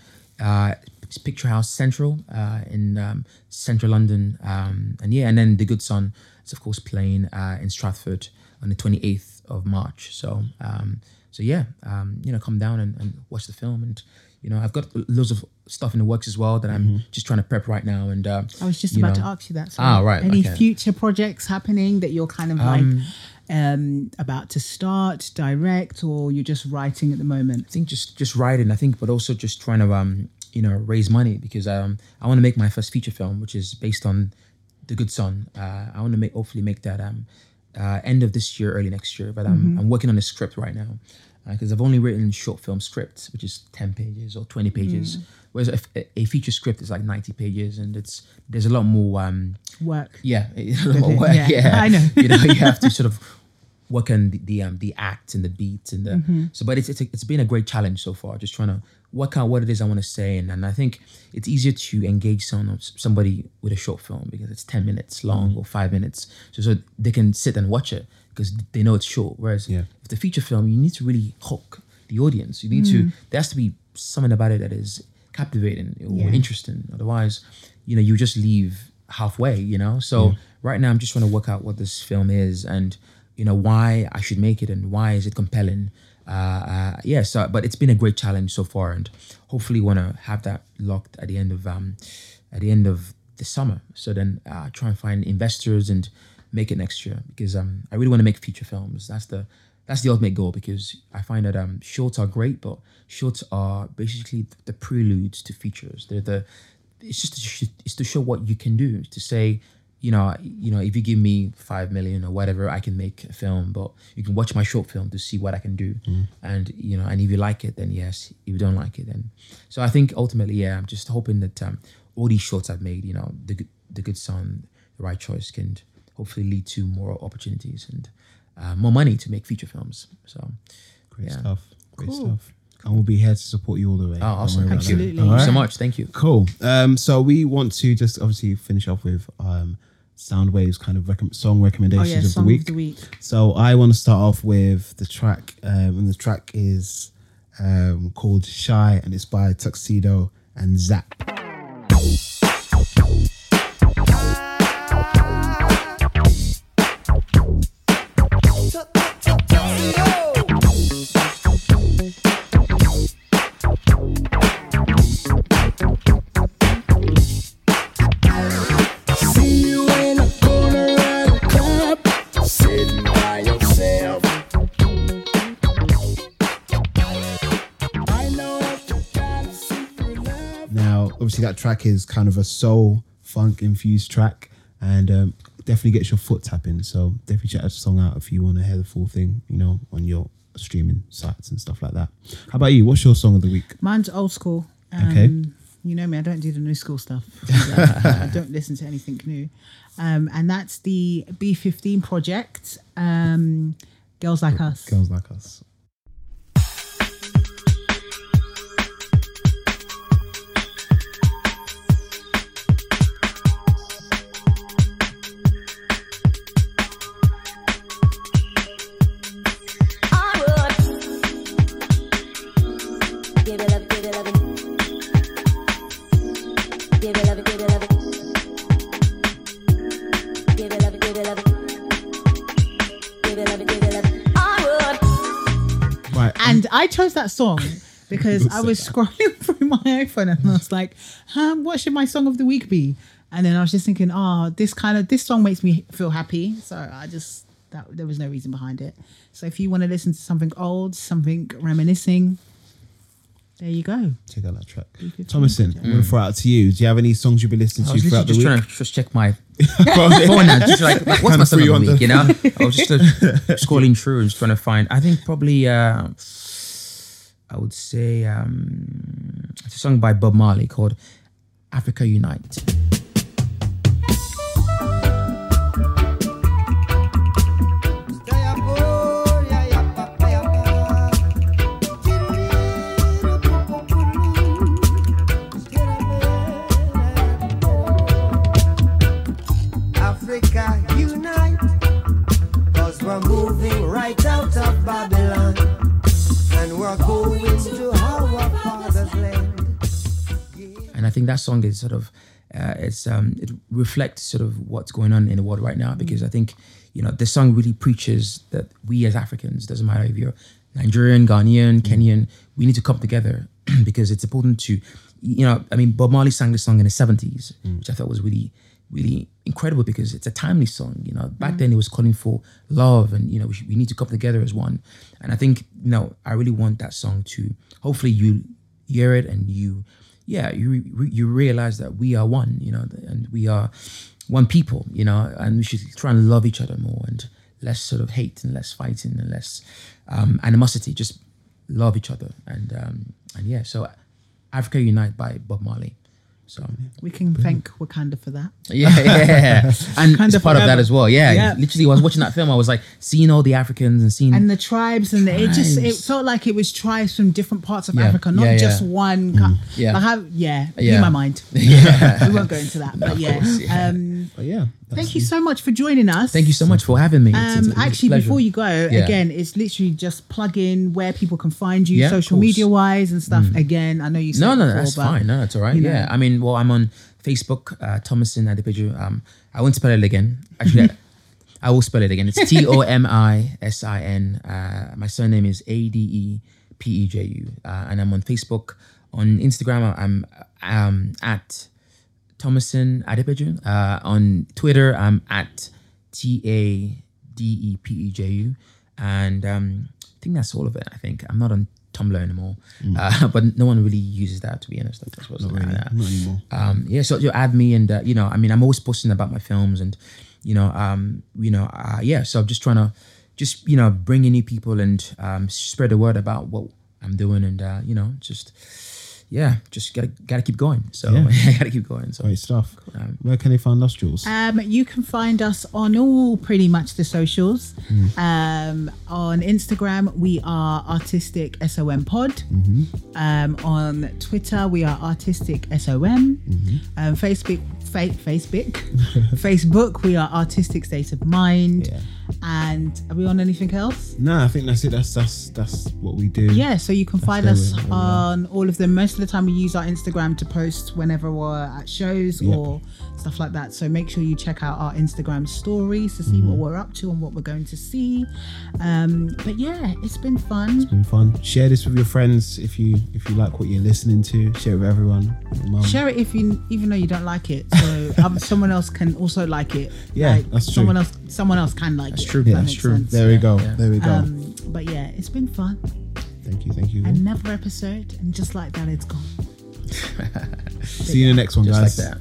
uh, it's Picturehouse Central uh, in um, central London, um, and yeah, and then The Good Son is of course playing uh, in Stratford on the twenty eighth of March. So um, so yeah, um, you know, come down and, and watch the film, and you know, I've got loads of stuff in the works as well that I'm just trying to prep right now, and uh, I was just about know, to ask you that. So Ah, right, Any okay. future projects happening that you're kind of like um, about to start, direct, or you're just writing at the moment? I think just just writing. I think, but also just trying to um you know raise money because um I want to make my first feature film, which is based on The Good Son. Uh, I want to make hopefully make that um uh, end of this year, early next year. But I'm I'm working on a script right now because I've only written short film scripts, which is ten pages or twenty pages, whereas a, a feature script is like ninety pages, and it's there's a lot more um Work. yeah, [LAUGHS] a lot more work. Yeah, Yeah, I know. [LAUGHS] you know, you have to [LAUGHS] sort of work on the, the um the act and the beat and the Mm-hmm. so. But it's it's, a, it's been a great challenge so far. Just trying to work out what it is I want to say, and, and I think it's easier to engage someone somebody with a short film because it's ten minutes long Mm-hmm. or five minutes, so so they can sit and watch it because they know it's short. Whereas Yeah. if the feature film, you need to really hook the audience. You need Mm. to there has to be something about it that is captivating or Yeah. interesting. Otherwise, you know, you just leave halfway. You know, so right now I'm just trying to work out what this film is and you know why I should make it and why is it compelling. Uh, uh, yeah, so but it's been a great challenge so far, and hopefully want to have that locked at the end of um, at the end of the summer. So then uh, try and find investors and make it next year because um, I really want to make feature films. That's the that's the ultimate goal because I find that um, shorts are great, but shorts are basically the preludes to features. They're the it's just to it's to show what you can do. To say, you know, you know, if you give me five million or whatever, I can make a film. But you can watch my short film to see what I can do, and you know, and if you like it, then yes. If you don't like it, then so I think ultimately, yeah, I'm just hoping that um, all these shorts I've made, you know, the Good- the good son, the right choice, can hopefully lead to more opportunities and uh, more money to make feature films. So Great Yeah. stuff. Great Cool. stuff. and we'll be here to support you all the way. Oh, awesome. worry Thank you. that. Absolutely. Thank you so much. Thank you. Cool. Um, so we want to just obviously finish off with um, Soundwave's kind of rec- song Oh recommendations yeah, of the song week. of the week. So I want to start off with the track, um, and the track is um, called "Shy" and it's by Tuxedo and Zap. Obviously, that track is kind of a soul funk infused track, and um, definitely gets your foot tapping. So definitely check that song out if you want to hear the full thing. You know, on your streaming sites and stuff like that. How about you? What's your song of the week? Mine's old school. Um, Okay. You know me, I don't do the new school stuff. [LAUGHS] I don't listen to anything new. Um, and that's the B15 project, um, Girls Like Us. Girls like us. Chose that song [LAUGHS] because I was scrolling [LAUGHS] through my iPhone and I was like, um, what should my song of the week be? And then I was just thinking, oh, this kind of this song makes me feel happy. So I just that there was no reason behind it. So if you want to listen to something old, something reminiscing, there you go. Check out that track. B15 Tomisin, I'm going to throw it out to you. Do you have any songs you've been listening I to was throughout literally the just week? trying to just check my [LAUGHS] phone now. Just like, like, what's my song you of the week? You know, I was just uh, scrolling through and just trying to find. I think probably uh, I would say um, it's a song by Bob Marley called "Africa Unite." Think that song is sort of uh, it's um, it reflects sort of what's going on in the world right now because I think you know the song really preaches that we as Africans doesn't matter if you're Nigerian, Ghanaian, Kenyan, we need to come together [CLEARS THROAT] because it's important to you know I mean Bob Marley sang this song in the 70s which I thought was really really incredible because it's a timely song you know. Back then it was calling for love and you know we, should, we need to come together as one. And I think you know I really want that song to hopefully you hear it and you yeah you you realize that we are one you know and we are one people you know and we should try and love each other more and less sort of hate and less fighting and less um, animosity just love each other. And um, and yeah so Africa Unite by Bob Marley so We can thank Wakanda for that. [LAUGHS] yeah, yeah, [LAUGHS] and Kind it's of part of that as well. Yeah, Yeah. literally, I was watching that film. I was like seeing all the Africans and seeing and the tribes and the, it just it felt like it was tribes from different parts of Yeah, Africa, not yeah, just one. co- Yeah. like how, yeah, Yeah. blew my mind. [LAUGHS] Yeah. we won't go into that, but yeah. course, yeah. Um, But yeah. thank you so much for joining us. Thank you so much for having me. It's- it's- Um, it's actually, before you go, again, it's literally just plug in where people can find you, social. Mm. media wise and stuff. Again, I know you said No, no, before, that's fine. No, that's all right. Yeah, I mean, well, I'm on Facebook, uh, Tomisin Adepeju. Um, I won't spell it again. Actually, [LAUGHS] I will spell it again. It's T O M I S I N. Uh, my surname is A D E P E J U, uh, and I'm on Facebook. On Instagram, I'm um, at Tomisin Adepeju. Uh, on Twitter, I'm at T A D E P E J U, and um, I think that's all of it. I think I'm not on Tumblr anymore, uh, [LAUGHS] but no one really uses that to be honest. I suppose. Not really. Not anymore. um, yeah, so you add me, and uh, you know, I mean, I'm always posting about my films, and you know, um, you know, uh, yeah. So I'm just trying to, just you know, bring in new people and um, spread the word about what I'm doing, and uh, you know, just yeah, just gotta gotta keep going. So Yeah. I [LAUGHS] gotta keep going. So Great stuff. Um, Where can they find us, Jules? Um, you can find us on all pretty much the socials. Um, on Instagram, we are Artistic SOM Pod. Um, on Twitter, we are Artistic SOM. Um, Facebook, fa- Facebook, [LAUGHS] Facebook, we are Artistic State of Mind. Yeah. And are we on anything else? no, I think that's it. That's that's that's what we do. Yeah, so you can find us we- where we are. on all of them. Most of the time, we use our Instagram to post whenever we're at shows Yep. or stuff like that. So make sure you check out our Instagram stories to see Mm-hmm. what we're up to and what we're going to see. Um, but yeah, it's been fun. It's been fun. Share this with your friends if you if you like what you're listening to. Share it with everyone. Your mum. Share it if you, even though you don't like it, so [LAUGHS] um, someone else can also like it. Yeah, Like, that's true. Someone else, someone else can like That's it. true. Yeah, that that's true. sense. There we go. yeah. There we go. Um, but yeah, it's been fun. thank you. Thank you. Another episode, and just like that, it's gone. [LAUGHS] See you in the next one, just guys. like that.